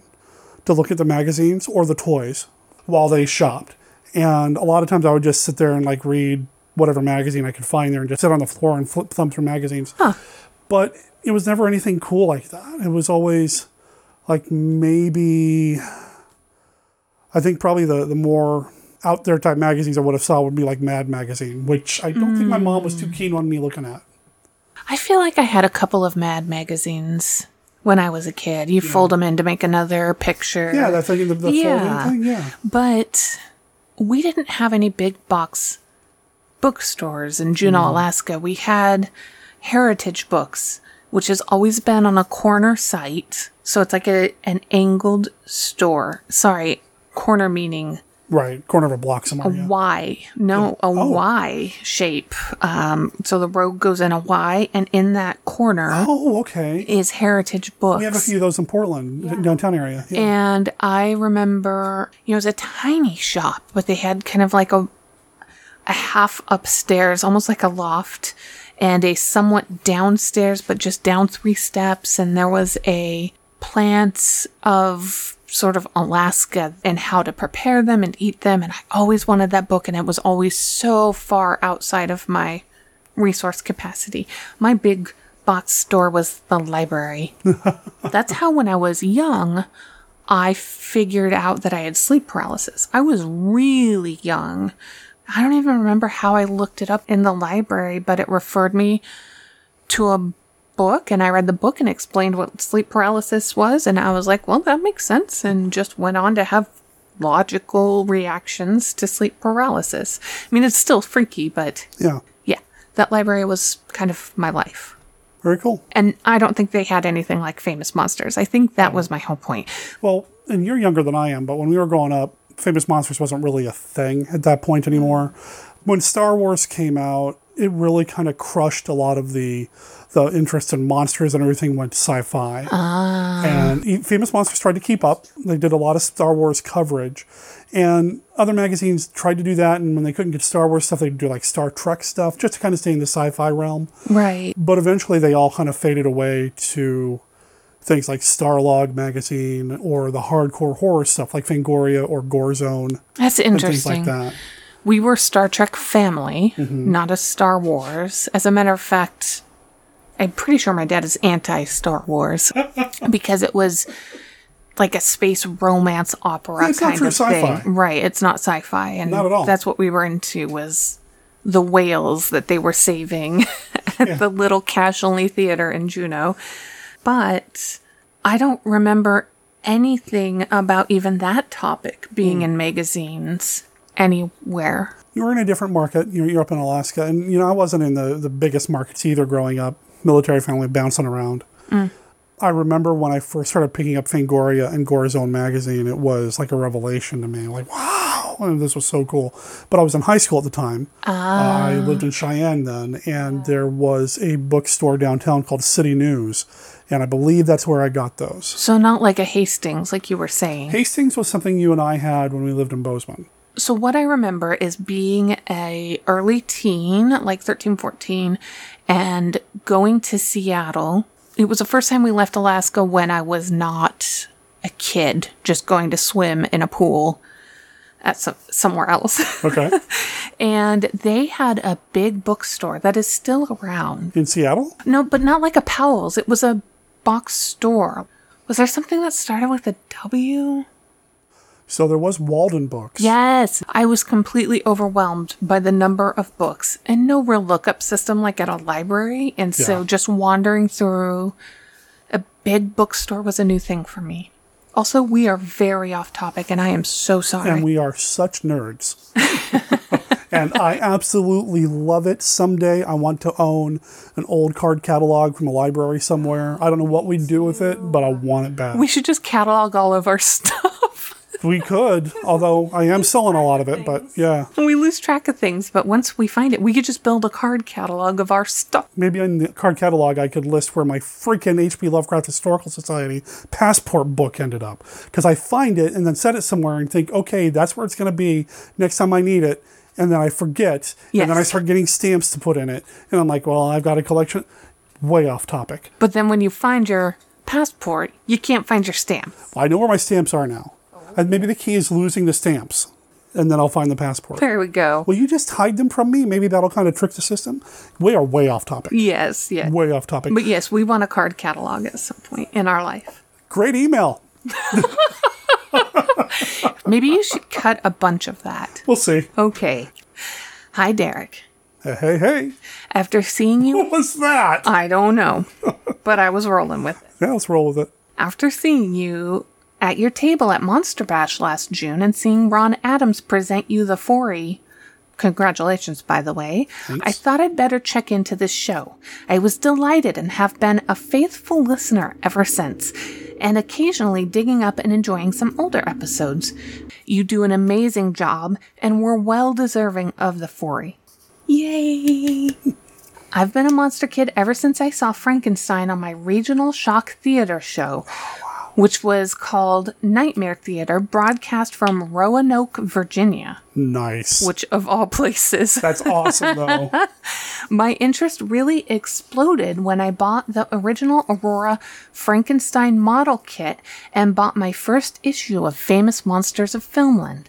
to look at the magazines or the toys while they shopped. And a lot of times I would just sit there and like read whatever magazine I could find there and just sit on the floor and flip thumb through magazines. But it was never anything cool like that. It was always like maybe I think probably the the more out there type magazines I would have saw would be like Mad Magazine, which I don't think my mom was too keen on me looking at. I feel like I had a couple of Mad magazines when I was a kid. You fold them in to make another picture. Yeah, that thing, the, the Yeah. folding thing, yeah. But we didn't have any big box bookstores in Juneau. Alaska. We had Hearthside Books, which has always been on a corner site. So it's like a an angled store. Sorry, corner meaning Right, corner of a block a somewhere. yeah. Y. No, a Y shape. Um, so the road goes in a Y, and in that corner oh, okay. is Hearthside Books. We have a few of those in Portland, downtown area. Yeah. And I remember, you know, it was a tiny shop, but they had kind of like a a half upstairs, almost like a loft, and a somewhat downstairs, but just down three steps. And there was a plants of sort of Alaska and how to prepare them and eat them. And I always wanted that book, and it was always so far outside of my resource capacity. My big box store was the library. That's how, when I was young, I figured out that I had sleep paralysis. I was really young. I don't even remember how I looked it up in the library, but it referred me to a book and I read the book and explained what sleep paralysis was. And I was like, well, that makes sense. And just went on to have logical reactions to sleep paralysis. I mean, it's still freaky, but Yeah. yeah, that library was kind of my life. Very cool. And I don't think they had anything like famous monsters. I think that was my whole point. Well, and you're younger than I am, but when we were growing up, Famous Monsters wasn't really a thing at that point anymore. When Star Wars came out, it really kind of crushed a lot of the the interest in monsters and everything went sci-fi. Ah. And Famous Monsters tried to keep up. They did a lot of Star Wars coverage. And other magazines tried to do that. And when they couldn't get Star Wars stuff, they'd do like Star Trek stuff just to kind of stay in the sci fi realm. Right. But eventually they all kind of faded away to things like Starlog magazine or the hardcore horror stuff like Fangoria or Gorezone. That's interesting. things like that. We were Star Trek family, Mhm. not a Star Wars. As a matter of fact, I'm pretty sure my dad is anti Star Wars because it was like a space romance opera It's kind of sci-fi. thing. Right, it's not sci-fi and Not at all. that's what we were into was the whales that they were saving at the little cash only theater in Juneau. But I don't remember anything about even that topic being Hmm. in magazines anywhere. You were in a different market. You're, you're up in Alaska. And, you know, I wasn't in the, the biggest markets either growing up, military family bouncing around. Mm. I remember when I first started picking up Fangoria and Gorezone magazine, it was like a revelation to me. Like, wow, and this was so cool. But I was in high school at the time. Ah. I lived in Cheyenne then, and there was a bookstore downtown called City News. And I believe that's where I got those. So not like a Hastings, like you were saying. Hastings was something you and I had when we lived in Bozeman. So what I remember is being a early teen, like 13, 14, and going to Seattle. It was the first time we left Alaska when I was not a kid, just going to swim in a pool at some, somewhere else. Okay. and they had a big bookstore that is still around. in Seattle? No, but not like a Powell's. It was a box store. Was there something that started with a W? So there was Walden Books. Yes, I was completely overwhelmed by the number of books and no real lookup system like at a library. And so Yeah. just wandering through a big bookstore was a new thing for me. Also, we are very off topic and I am so sorry. And we are such nerds. and I absolutely love it. Someday I want to own an old card catalog from a library somewhere. I don't know what we'd do with it, but I want it back. we should just catalog all of our stuff. We could, although I am selling a lot of it, but yeah. we lose track of things, but once we find it, we could just build a card catalog of our stuff. Maybe in the card catalog I could list where my freaking H.P. Lovecraft Historical Society passport book ended up. Because I find it and then set it somewhere and think, okay, that's where it's going to be next time I need it. And then I forget. And then I start getting stamps to put in it. And I'm like, well, I've got a collection. Way off topic. But then when you find your passport, you can't find your stamp. I know where my stamps are now. And maybe the key is losing the stamps. And then I'll find the passport. There we go. Will you just hide them from me? Maybe that'll kind of trick the system. We are way off topic. Yes, yes. Way off topic. But yes, we want a card catalog at some point in our life. Great email. Maybe you should cut a bunch of that. We'll see. Okay. Hi, Derek. Hey, hey, hey. After seeing you. What was that? I don't know. but I was rolling with it. Yeah, let's roll with it. After seeing you at your table at Monster Bash last June and seeing Ron Adams present you the Forry Congratulations, by the way. I thought I'd better check into this show. I was delighted and have been a faithful listener ever since, and occasionally digging up and enjoying some older episodes. You do an amazing job, and we're well deserving of the Forry Yay! I've been a monster kid ever since I saw Frankenstein on my regional shock theater show, which was called Nightmare Theater, broadcast from Roanoke, Virginia. Nice. Which, of all places. That's awesome, though. My interest really exploded when I bought the original Aurora Frankenstein model kit and bought my first issue of Famous Monsters of Filmland,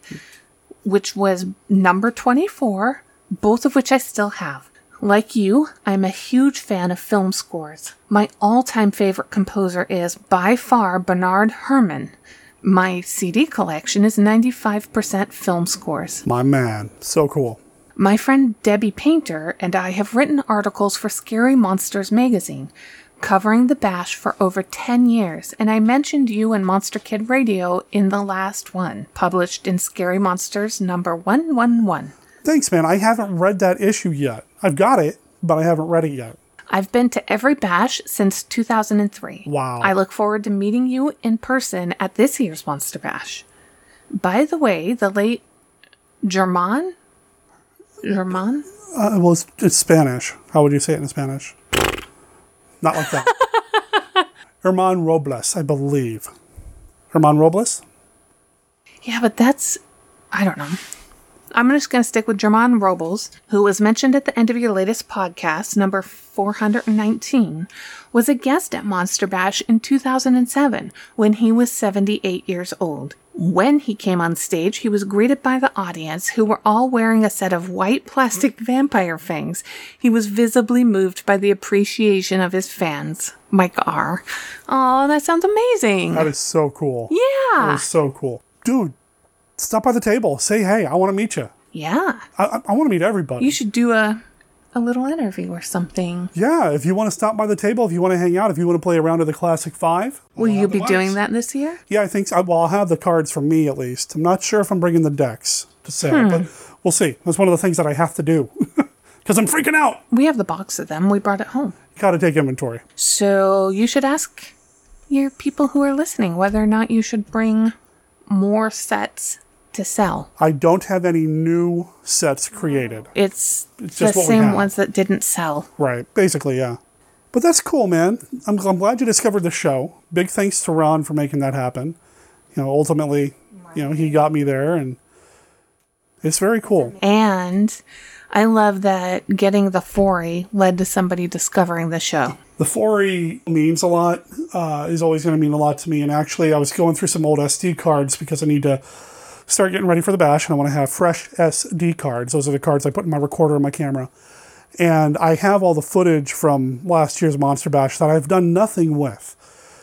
which was number 24, both of which I still have. Like you, I'm a huge fan of film scores. My all time favorite composer is by far Bernard Herrmann. My CD collection is 95% film scores. My man. So cool. My friend Debbie Painter and I have written articles for Scary Monsters magazine, covering the bash for over 10 years, and I mentioned you and Monster Kid Radio in the last one, published in Scary Monsters number 111. Thanks, man. I haven't read that issue yet. I've got it, but I haven't read it yet. I've been to every bash since 2003. Wow. I look forward to meeting you in person at this year's Monster Bash. By the way, the late German? German? Uh, well, it's, it's Spanish. How would you say it in Spanish? Not like that. Herman Robles, I believe. Herman Robles? Yeah, but that's. I don't know. I'm just going to stick with German Robles, who was mentioned at the end of your latest podcast, number 419, was a guest at Monster Bash in 2007 when he was 78 years old. When he came on stage, he was greeted by the audience, who were all wearing a set of white plastic vampire fangs. He was visibly moved by the appreciation of his fans. Mike R. Oh, that sounds amazing. That is so cool. Yeah. That is so cool. Dude, stop by the table. Say hey. I want to meet you. Yeah. I, I, I want to meet everybody. You should do a a little interview or something. Yeah, if you want to stop by the table, if you want to hang out, if you want to play a round of the Classic Five. Will you be doing that this year? Yeah, I think so. Well, I'll have the cards for me at least. I'm not sure if I'm bringing the decks to sale, Hmm. but we'll see. That's one of the things that I have to do because I'm freaking out. We have the box of them. We brought it home. Got to take inventory. So you should ask your people who are listening whether or not you should bring more sets to sell. I don't have any new sets created. It's, It's the same ones that didn't sell. Right, basically, yeah. But that's cool, man. I'm, I'm glad you discovered the show. Big thanks to Ron for making that happen. You know, ultimately, you know, he got me there, and it's very cool. And I love that getting the 4 led to somebody discovering the show. The 4E means a lot, uh, is always going to mean a lot to me. And actually, I was going through some old SD cards because I need to start getting ready for the bash and I want to have fresh SD cards. Those are the cards I put in my recorder and my camera. And I have all the footage from last year's Monster Bash that I've done nothing with.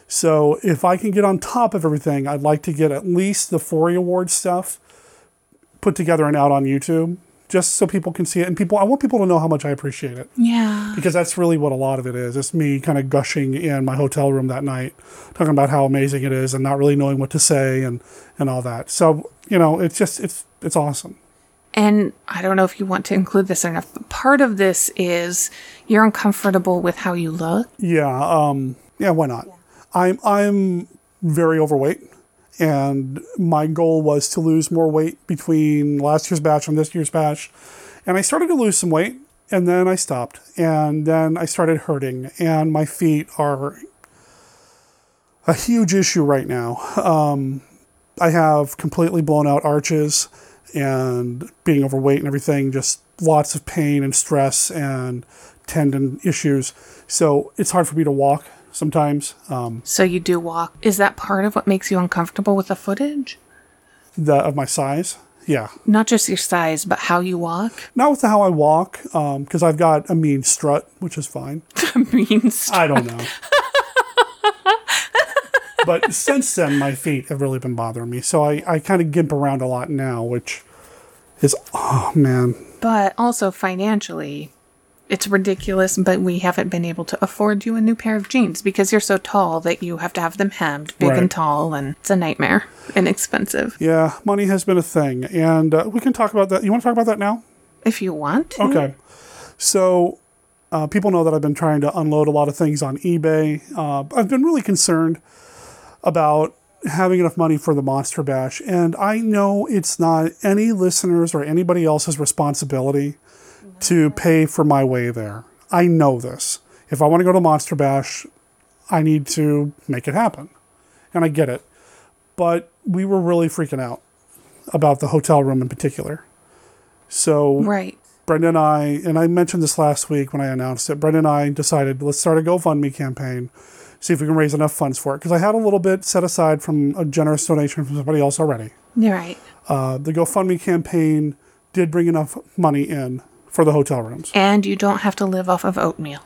So if I can get on top of everything, I'd like to get at least the 4E award stuff put together and out on YouTube just so people can see it. And people, I want people to know how much I appreciate it Yeah. because that's really what a lot of it is. It's me kind of gushing in my hotel room that night, talking about how amazing it is, and not really knowing what to say and and all that. So you know, it's just it's it's awesome. And I don't know if you want to include this or not. but Part of this is you're uncomfortable with how you look. Yeah, um, yeah. Why not? I'm I'm very overweight, and my goal was to lose more weight between last year's bash and this year's bash, and I started to lose some weight, and then I stopped, and then I started hurting, and my feet are a huge issue right now. Um, I have completely blown out arches and being overweight and everything, just lots of pain and stress and tendon issues. So it's hard for me to walk sometimes. Um, So you do walk. Is that part of what makes you uncomfortable with the footage? the, of my size, yeah. Not just your size, but how you walk? Not with how I walk, because I've got a mean strut, which is fine. A mean strut. I don't know. but since then, my feet have really been bothering me. So I, I kind of gimp around a lot now, which is, oh man. But also financially, it's ridiculous, but we haven't been able to afford you a new pair of jeans because you're so tall that you have to have them hemmed, big Right. and tall, and it's a nightmare and expensive. Yeah, money has been a thing. And uh, we can talk about that. You want to talk about that now? If you want to. Okay. So, uh, people know that I've been trying to unload a lot of things on eBay. Uh, I've been really concerned about having enough money for the Monster Bash. And I know it's not any listeners or anybody else's responsibility to pay for my way there. I know this. If I want to go to Monster Bash, I need to make it happen. And I get it. But we were really freaking out about the hotel room in particular. So Right. Brenda and I, and I mentioned this last week when I announced it. Brenda and I decided let's start a GoFundMe campaign, see if we can raise enough funds for it. Because I had a little bit set aside from a generous donation from somebody else already. You're right. Uh, the GoFundMe campaign did bring enough money in for the hotel rooms And you don't have to live off of oatmeal.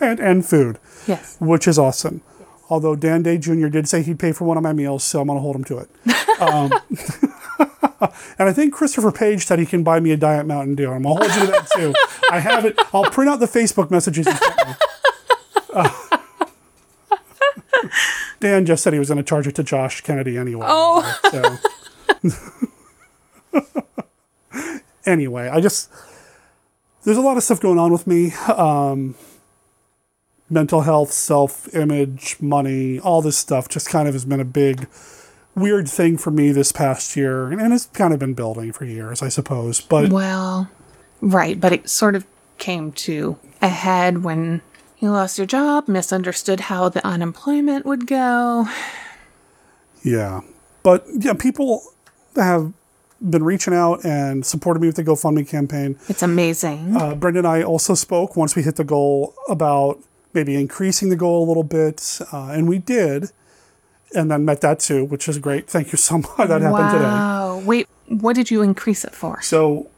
and, and food, Yes. which is awesome. Although Dan Day Jr. did say he'd pay for one of my meals, so I'm going to hold him to it. Um, and I think Christopher Page said he can buy me a Diet Mountain Dew. I'm going to hold you to that too. I have it. I'll print out the Facebook messages. he sent me. Uh, Dan just said he was going to charge it to Josh Kennedy anyway. Oh. So. anyway, I just there's a lot of stuff going on with me. Um, mental health, self image, money, all this stuff just kind of has been a big weird thing for me this past year, and, and it's kind of been building for years, I suppose. But well, right, but it sort of came to a head when you lost your job, misunderstood how the unemployment would go. Yeah. But yeah, people have been reaching out and supported me with the GoFundMe campaign. It's amazing. Uh, Brenda and I also spoke once we hit the goal about maybe increasing the goal a little bit, uh, and we did, and then met that too, which is great. Thank you so much. that happened today. wow. Wait, what did you increase it for? So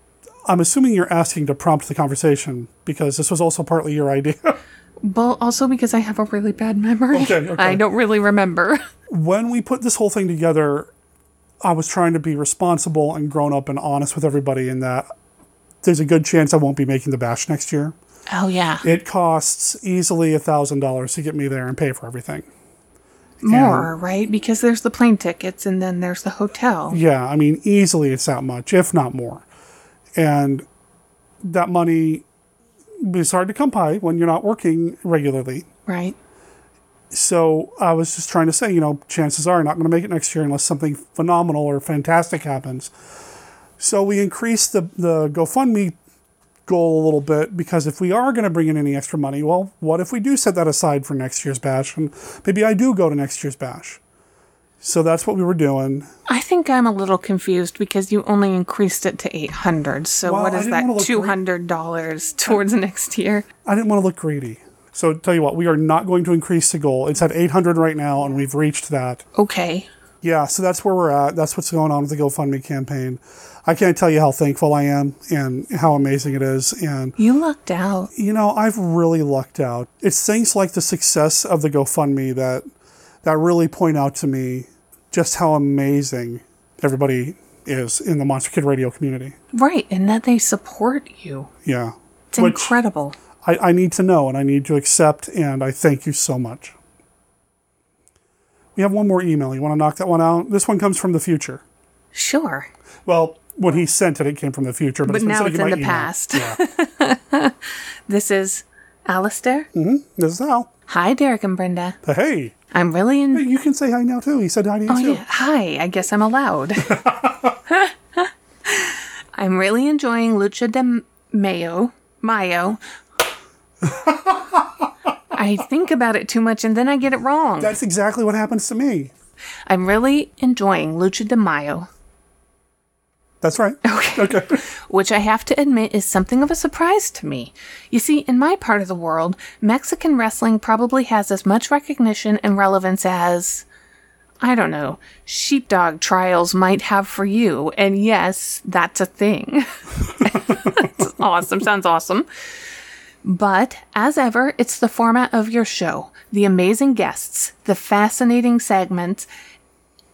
I'm assuming you're asking to prompt the conversation because this was also partly your idea. Well, also because I have a really bad memory. Okay, okay. I don't really remember. when we put this whole thing together, I was trying to be responsible and grown up and honest with everybody in that there's a good chance I won't be making the bash next year. Oh, yeah. It costs easily a thousand dollars to get me there and pay for everything. More, right? Because there's the plane tickets and then there's the hotel. Yeah, I mean, easily it's that much, if not more. And that money is hard to come by when you're not working regularly. Right. So I was just trying to say, you know, chances are not going to make it next year unless something phenomenal or fantastic happens. So we increased the, the GoFundMe goal a little bit because if we are going to bring in any extra money, well, what if we do set that aside for next year's bash and maybe I do go to next year's bash? So that's what we were doing. I think I'm a little confused because you only increased it to 800. So Well, what I is that $200 towards next year? I didn't want to look greedy. So tell you what, we are not going to increase the goal. It's at 800 right now, and we've reached that. Okay. Yeah, so that's where we're at. That's what's going on with the GoFundMe campaign. I can't tell you how thankful I am and how amazing it is. And You lucked out. you know, I've really lucked out. It's things like the success of the GoFundMe that that really point out to me just how amazing everybody is in the Monster Kid Radio community. Right. And that they support you. Yeah. It's Which incredible. I, I need to know and I need to accept, and I thank you so much. We have one more email. You want to knock that one out? This one comes from the future. Sure. Well, when he sent it, it came from the future, but, But it's now it's in the email. past. Yeah. This is Alistair. hmm This is Al. Hi, Derek and Brenda. Uh, Hey. I'm really in. You can say hi now too. He said hi to you Oh, too. yeah. Hi. I guess I'm allowed. I'm really enjoying Lucha de Mayo. Mayo. I think about it too much and then I get it wrong. That's exactly what happens to me. I'm really enjoying Lucha de Mayo, That's right. Okay. okay. which I have to admit is something of a surprise to me. You see, in my part of the world, Mexican wrestling probably has as much recognition and relevance as, I don't know, sheepdog trials might have for you. And yes, that's a thing. Awesome. Sounds awesome. But as ever, it's the format of your show, the amazing guests, the fascinating segments,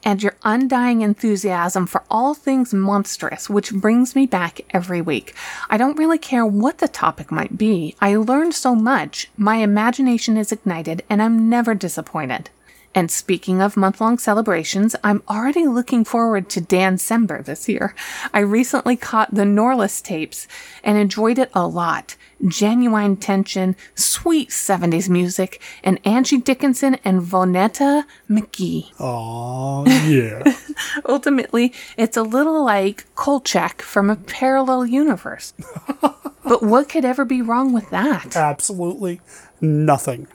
and your undying enthusiasm for all things monstrous, which brings me back every week. I don't really care what the topic might be. I learn so much, my imagination is ignited, and I'm never disappointed. And speaking of month long celebrations, I'm already looking forward to Dan Sember this year. I recently caught the Norliss tapes and enjoyed it a lot. Genuine tension, sweet 70s music, and Angie Dickinson and Vonetta McGee. Oh yeah. Ultimately, it's a little like Kolchak from a parallel universe. but what could ever be wrong with that? Absolutely nothing.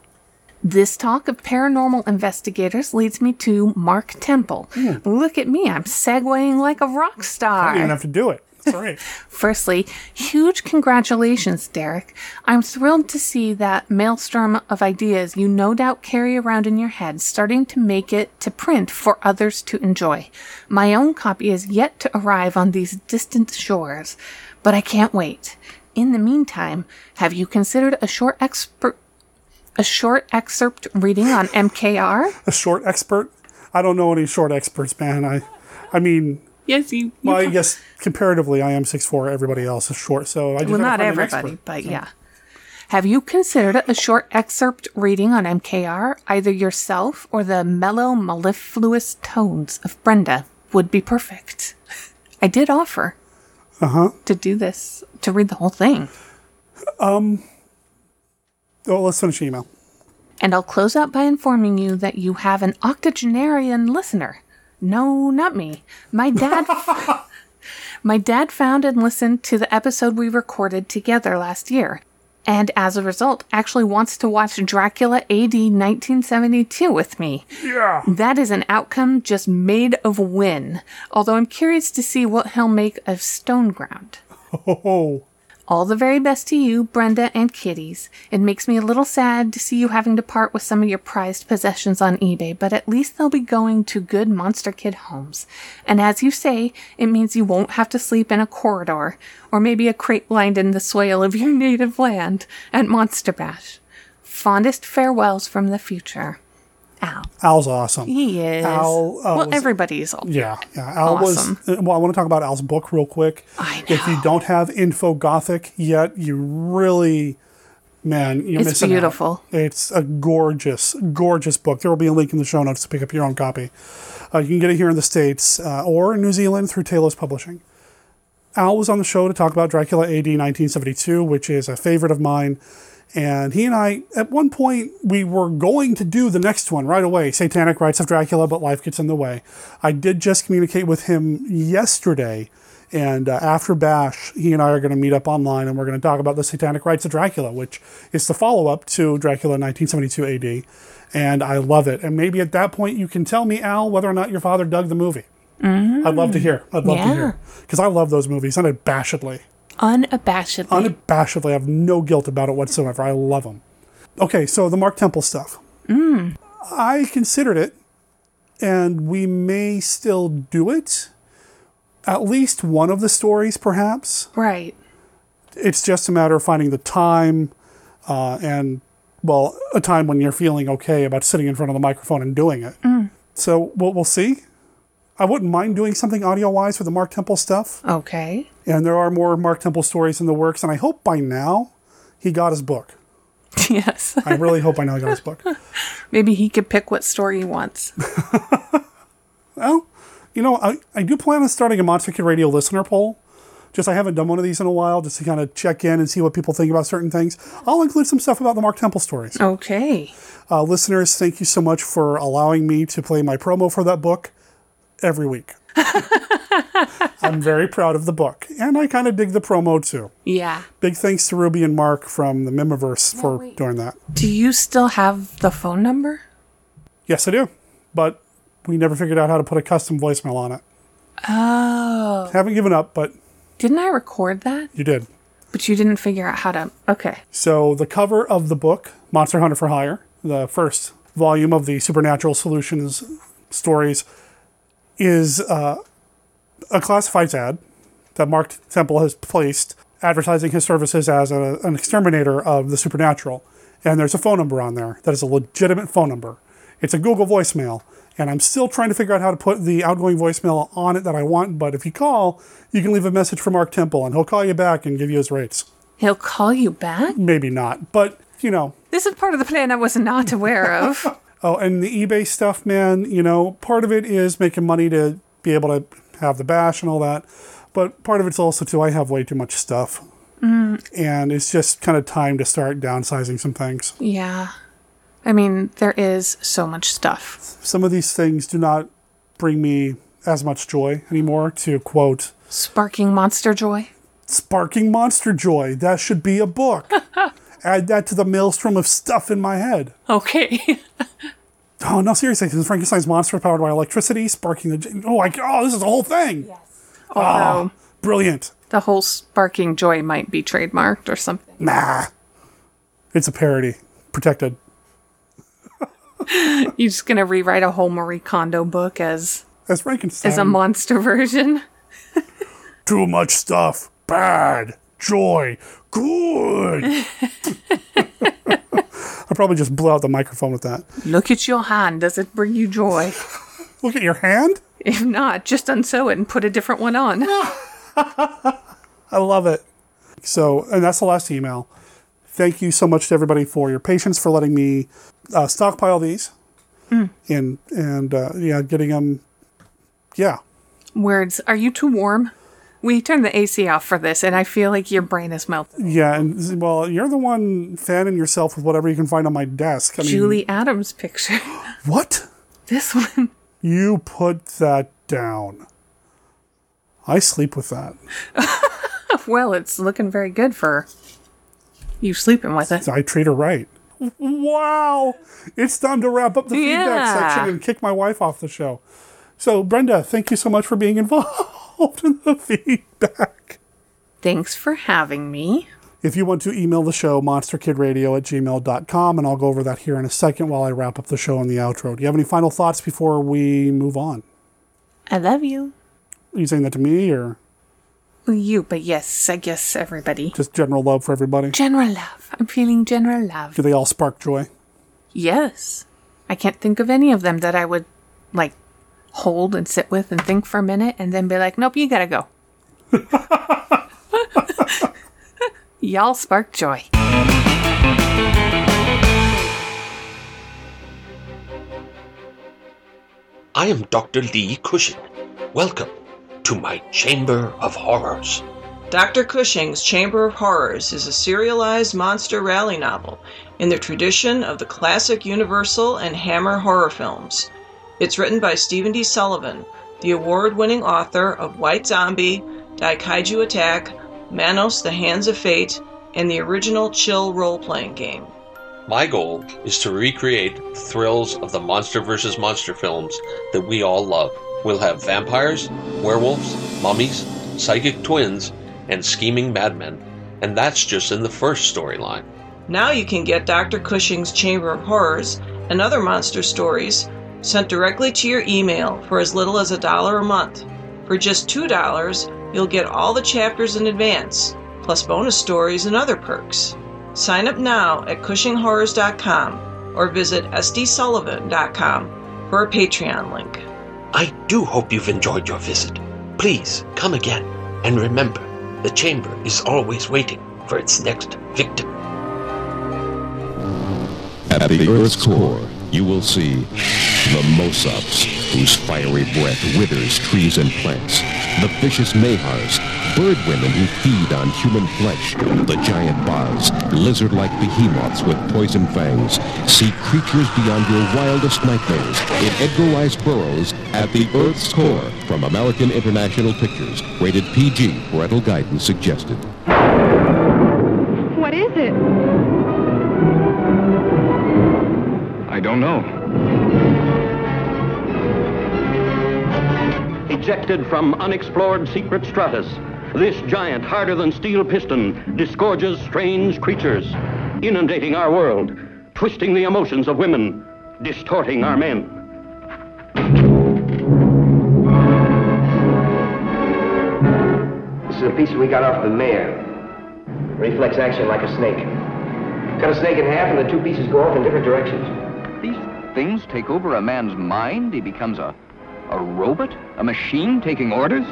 This talk of paranormal investigators leads me to Mark Temple. Hmm. Look at me, I'm segueing like a rock I star. didn't have to do it. right. Firstly, huge congratulations, Derek. I'm thrilled to see that maelstrom of ideas you no doubt carry around in your head starting to make it to print for others to enjoy. My own copy is yet to arrive on these distant shores, but I can't wait. In the meantime, have you considered a short expert a short excerpt reading on MKR? A short expert? I don't know any short experts, man. I, I mean, Yes, you. well, I guess comparatively, I am six four. Everybody else is short, so I just well, not everybody, expert. but yeah. Have you considered a short excerpt reading on MKR? Either yourself or the mellow, mellifluous tones of Brenda would be perfect. I did offer Uh huh. to do this, to read the whole thing. Um. Oh, let's finish the email. And I'll close out by informing you that you have an octogenarian listener. No, not me. My dad. my dad found and listened to the episode we recorded together last year, and as a result, actually wants to watch Dracula AD 1972 with me. Yeah. That is an outcome just made of win. Although I'm curious to see what he'll make of Stoneground. Oh. All the very best to you, Brenda and Kitties. It makes me a little sad to see you having to part with some of your prized possessions on eBay, but at least they'll be going to good Monster Kid homes. And as you say, it means you won't have to sleep in a corridor, or maybe a crate lined in the soil of your native land at Monster Bash. Fondest farewells from the future. Al. Al's awesome. He is. Al, uh, well, was- everybody's all. Yeah, yeah. Al Awesome. was. uh, Well, I want to talk about Al's book real quick. I know. If you don't have Info Gothic yet, you really, man, you're It's missing beautiful. Out. It's a gorgeous, gorgeous book. There will be a link in the show notes to pick up your own copy. Uh, you can get it here in the states uh, or in New Zealand through Talos Publishing. Al was on the show to talk about Dracula AD 1972, which is a favorite of mine. And he and I, at one point, we were going to do the next one right away Satanic Rites of Dracula, but life gets in the way. I did just communicate with him yesterday. And uh, after Bash, he and I are going to meet up online and we're going to talk about the Satanic Rites of Dracula, which is the follow up to Dracula 1972 AD. And I love it. And maybe at that point, you can tell me, Al, whether or not your father dug the movie. Mm. I'd love to hear. I'd love to hear. Because I love those movies unabashedly. Unabashedly. Unabashedly. I have no guilt about it whatsoever. I love them. Okay, so the Mark Temple stuff. Mm. I considered it, and we may still do it. At least one of the stories, perhaps. Right. It's just a matter of finding the time uh, and, well, a time when you're feeling okay about sitting in front of the microphone and doing it. Mm. So we'll, we'll see. I wouldn't mind doing something audio wise with the Mark Temple stuff. Okay. And there are more Mark Temple stories in the works, and I hope by now he got his book. Yes. I really hope by now he got his book. Maybe he could pick what story he wants. Well, you know, I, I do plan on starting a Monster Kid Radio listener poll. Just I haven't done one of these in a while, just to kind of check in and see what people think about certain things. I'll include some stuff about the Mark Temple stories. Okay. Uh, listeners, thank you so much for allowing me to play my promo for that book every week. I'm very proud of the book, and I kind of dig the promo too. Yeah. Big thanks to Ruby and Mark from the Mimiverse for doing that. Do you still have the phone number? Yes, I do, but we never figured out how to put a custom voicemail on it. Oh. Haven't given up, but Didn't I record that? you did. But you didn't figure out how to. Okay. So the cover of the book, Monster Hunter for Hire, the first volume of the Supernatural Solutions stories, is uh, a classifieds ad that Mark Temple has placed advertising his services as a, an exterminator of the supernatural. And there's a phone number on there that is a legitimate phone number. It's a Google voicemail. And I'm still trying to figure out how to put the outgoing voicemail on it that I want. But if you call, you can leave a message for Mark Temple and he'll call you back and give you his rates. He'll call you back? Maybe not, but you know. This is part of the plan I was not aware of. Oh, and the eBay stuff, man, you know, part of it is making money to be able to have the bash and all that. But part of it's also too, I have way too much stuff. Mm, And it's just kind of time to start downsizing some things. yeah. I mean, there is so much stuff. Some of these things do not bring me as much joy anymore, to quote, Sparking monster joy. Sparking Monster Joy. That should be a book. Add that to the maelstrom of stuff in my head. Okay. Oh no, seriously! This is Frankenstein's monster powered by electricity, sparking the. Oh, like, oh, this is the whole thing. Yes. Ah, Although Brilliant. The whole sparking joy might be trademarked or something. Nah. It's a parody. Protected. You're just gonna rewrite a whole Marie Kondo book as as Frankenstein as a monster version. Too much stuff. Bad. Joy. Good. I probably just blew out the microphone with that. Look at your hand. Does it bring you joy? Look at your hand? If not, just unsew it and put a different one on. I love it. So, and that's the last email. Thank you so much to everybody for your patience for letting me uh, stockpile these Mm. and and uh, yeah, getting them. Yeah, Words. Are you too warm? We turned the AC off for this, and I feel like your brain is melting. yeah, and well, you're the one fanning yourself with whatever you can find on my desk. I mean, Julie Adams picture. what? This one. You put that down. I sleep with that. well, it's looking very good for you sleeping with it. I treat her right. Wow. It's time to wrap up the feedback Yeah. section and kick my wife off the show. So, Brenda, thank you so much for being involved in the feedback. Thanks for having me. If you want to email the show, monsterkidradio at gmail.com, and I'll go over that here in a second while I wrap up the show and the outro. Do you have any final thoughts before we move on? I love you. Are you saying that to me or You, but yes, I guess everybody. just general love for everybody? General love. I'm feeling general love. Do they all spark joy? Yes. I can't think of any of them that I would like hold and sit with and think for a minute and then be like, nope, you gotta go. Y'all spark joy. I am Dr. Lee Cushing. Welcome to my Chamber of Horrors. Dr. Cushing's Chamber of Horrors is a serialized monster rally novel in the tradition of the classic Universal and Hammer horror films. It's written by Stephen D. Sullivan, the award winning author of White Zombie, Daikaiju Attack, Manos the Hands of Fate, and the original Chill role playing game. My goal is to recreate the thrills of the Monster vs. Monster films that we all love. We'll have vampires, werewolves, mummies, psychic twins, and scheming madmen. And that's just in the first storyline. Now you can get Dr. Cushing's Chamber of Horrors and other monster stories sent directly to your email for as little as a dollar a month. For just $2, you'll get all the chapters in advance, plus bonus stories and other perks. Sign up now at CushingHorrors.com or visit SDSullivan.com for a Patreon link. I do hope you've enjoyed your visit. Please come again. And remember, the chamber is always waiting for its next victim. At the Earth's core, you will see the Mosops, whose fiery breath withers trees and plants, the vicious Mahars, bird women who feed on human flesh, the giant Baz, lizard-like behemoths with poison fangs. See creatures beyond your wildest nightmares in Edgar Rice Burroughs At the Earth's Core from American International Pictures, rated PG, parental guidance suggested. What is it? Don't know. Ejected from unexplored secret stratus, this giant, harder than steel piston, disgorges strange creatures, inundating our world, twisting the emotions of women, distorting our men. This is a piece we got off the mayor. Reflex action like a snake. Cut a snake in half and the two pieces go off in different directions. These things take over a man's mind. He becomes a, a robot, a machine taking orders.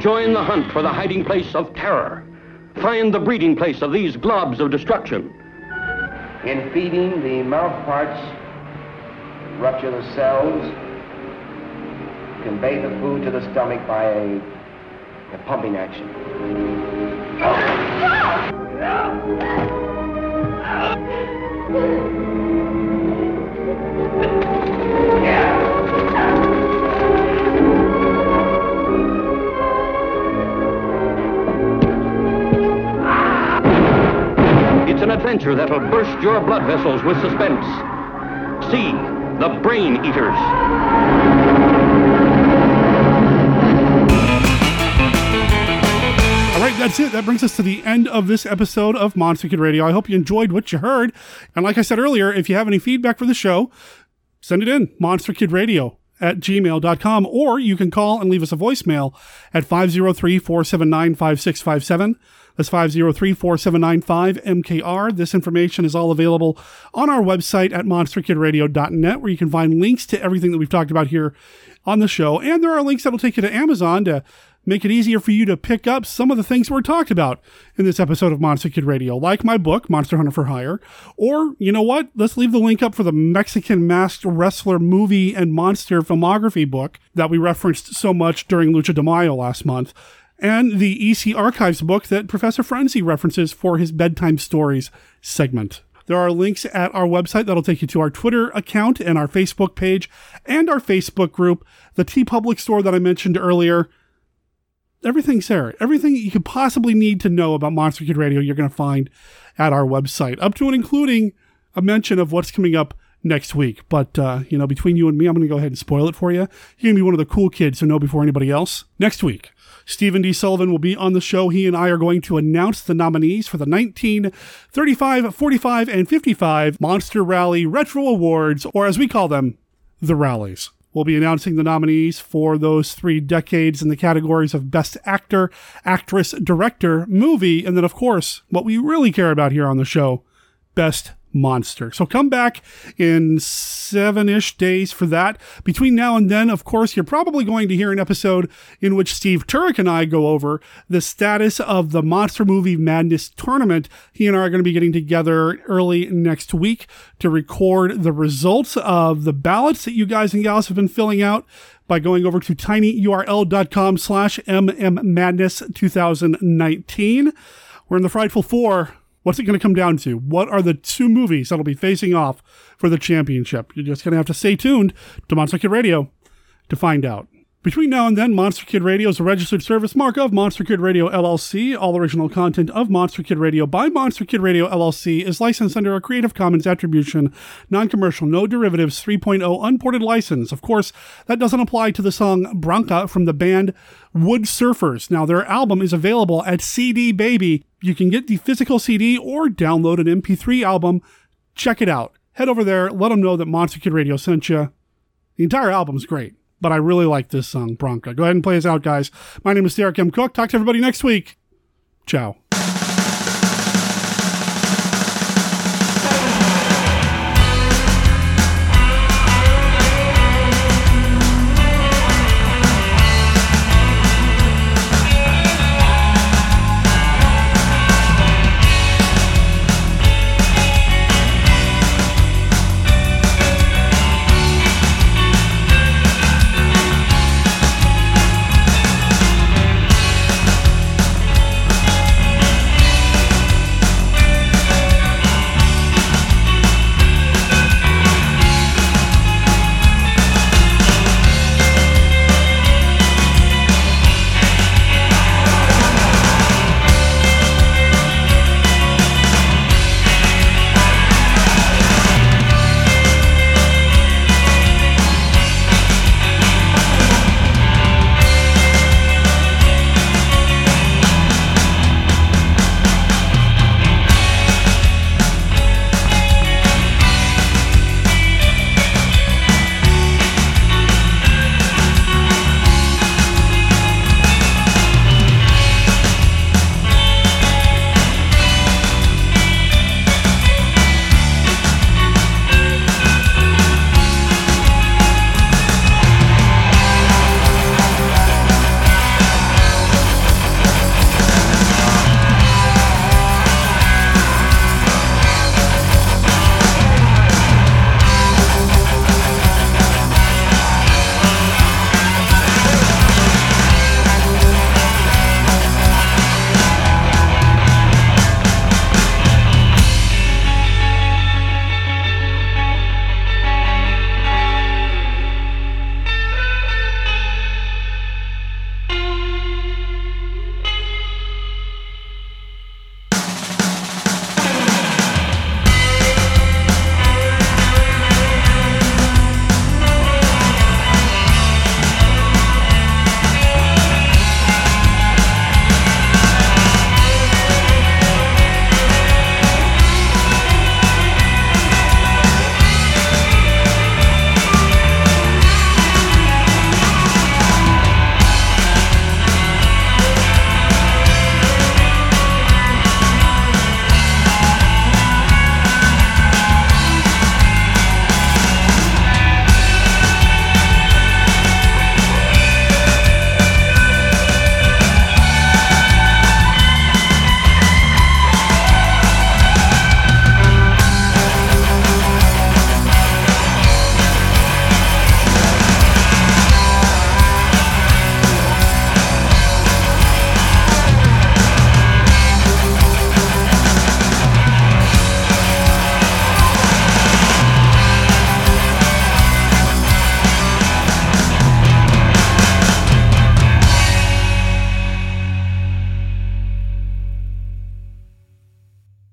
Join the hunt for the hiding place of terror. Find the breeding place of these globs of destruction. In feeding, the mouth parts rupture the cells, convey the food to the stomach by a, a pumping action. It's an adventure that'll burst your blood vessels with suspense. See the Brain Eaters. All right, that's it. That brings us to the end of this episode of Monster Kid Radio. I hope you enjoyed what you heard. And like I said earlier, if you have any feedback for the show, send it in monsterkidradio at gmail.com or you can call and leave us a voicemail at 503-479-5657 that's 503-479-5mkr this information is all available on our website at monsterkidradio.net where you can find links to everything that we've talked about here on the show. And there are links that'll take you to amazon to make it easier for you to pick up some of the things we're talked about in this episode of Monster Kid Radio, like my book, Monster Hunter for Hire. Or, you know what? Let's leave the link up for the Mexican masked wrestler movie and monster filmography book that we referenced so much during Lucha de Mayo last month. And the EC Archives book that Professor Frenzy references for his bedtime stories segment. There are links at our website that'll take you to our Twitter account and our Facebook page and our Facebook group, the TeePublic store that I mentioned earlier everything's there. Everything you could possibly need to know about Monster Kid Radio, you're going to find at our website, up to and including a mention of what's coming up next week. But, uh, you know, between you and me, I'm going to go ahead and spoil it for you. You're going to be one of the cool kids to know before anybody else. Next week, Stephen D. Sullivan will be on the show. He and I are going to announce the nominees for the 1935, 45, and 55 Monster Rally Retro Awards, or as we call them, the Rallies. We'll be announcing the nominees for those three decades in the categories of Best Actor, Actress, Director, Movie, and then, of course, what we really care about here on the show Best monster. So come back in seven ish days for that. Between now and then, of course, you're probably going to hear an episode in which Steve Turek and I go over the status of the Monster Movie Madness tournament. He and I are going to be getting together early next week to record the results of the ballots that you guys and gals have been filling out by going over to tinyurl.com slash mmmadness 2019. We're in the Frightful Four What's it going to come down to? What are the two movies that'll be facing off for the championship? You're just going to have to stay tuned to Monster Kid Radio to find out. Between now and then, Monster Kid Radio is a registered service mark of Monster Kid Radio LLC. All original content of Monster Kid Radio by Monster Kid Radio LLC is licensed under a Creative Commons Attribution, Non Commercial, No Derivatives 3.0 Unported license. Of course, that doesn't apply to the song Bronca from the band Wood Surfers. Now, their album is available at CD Baby. You can get the physical CD or download an MP3 album. Check it out. Head over there, let them know that Monster Kid Radio sent you. The entire album's great but I really like this song, Bronca. Go ahead and play us out, guys. My name is Derek M. Koch. Talk to everybody next week. Ciao.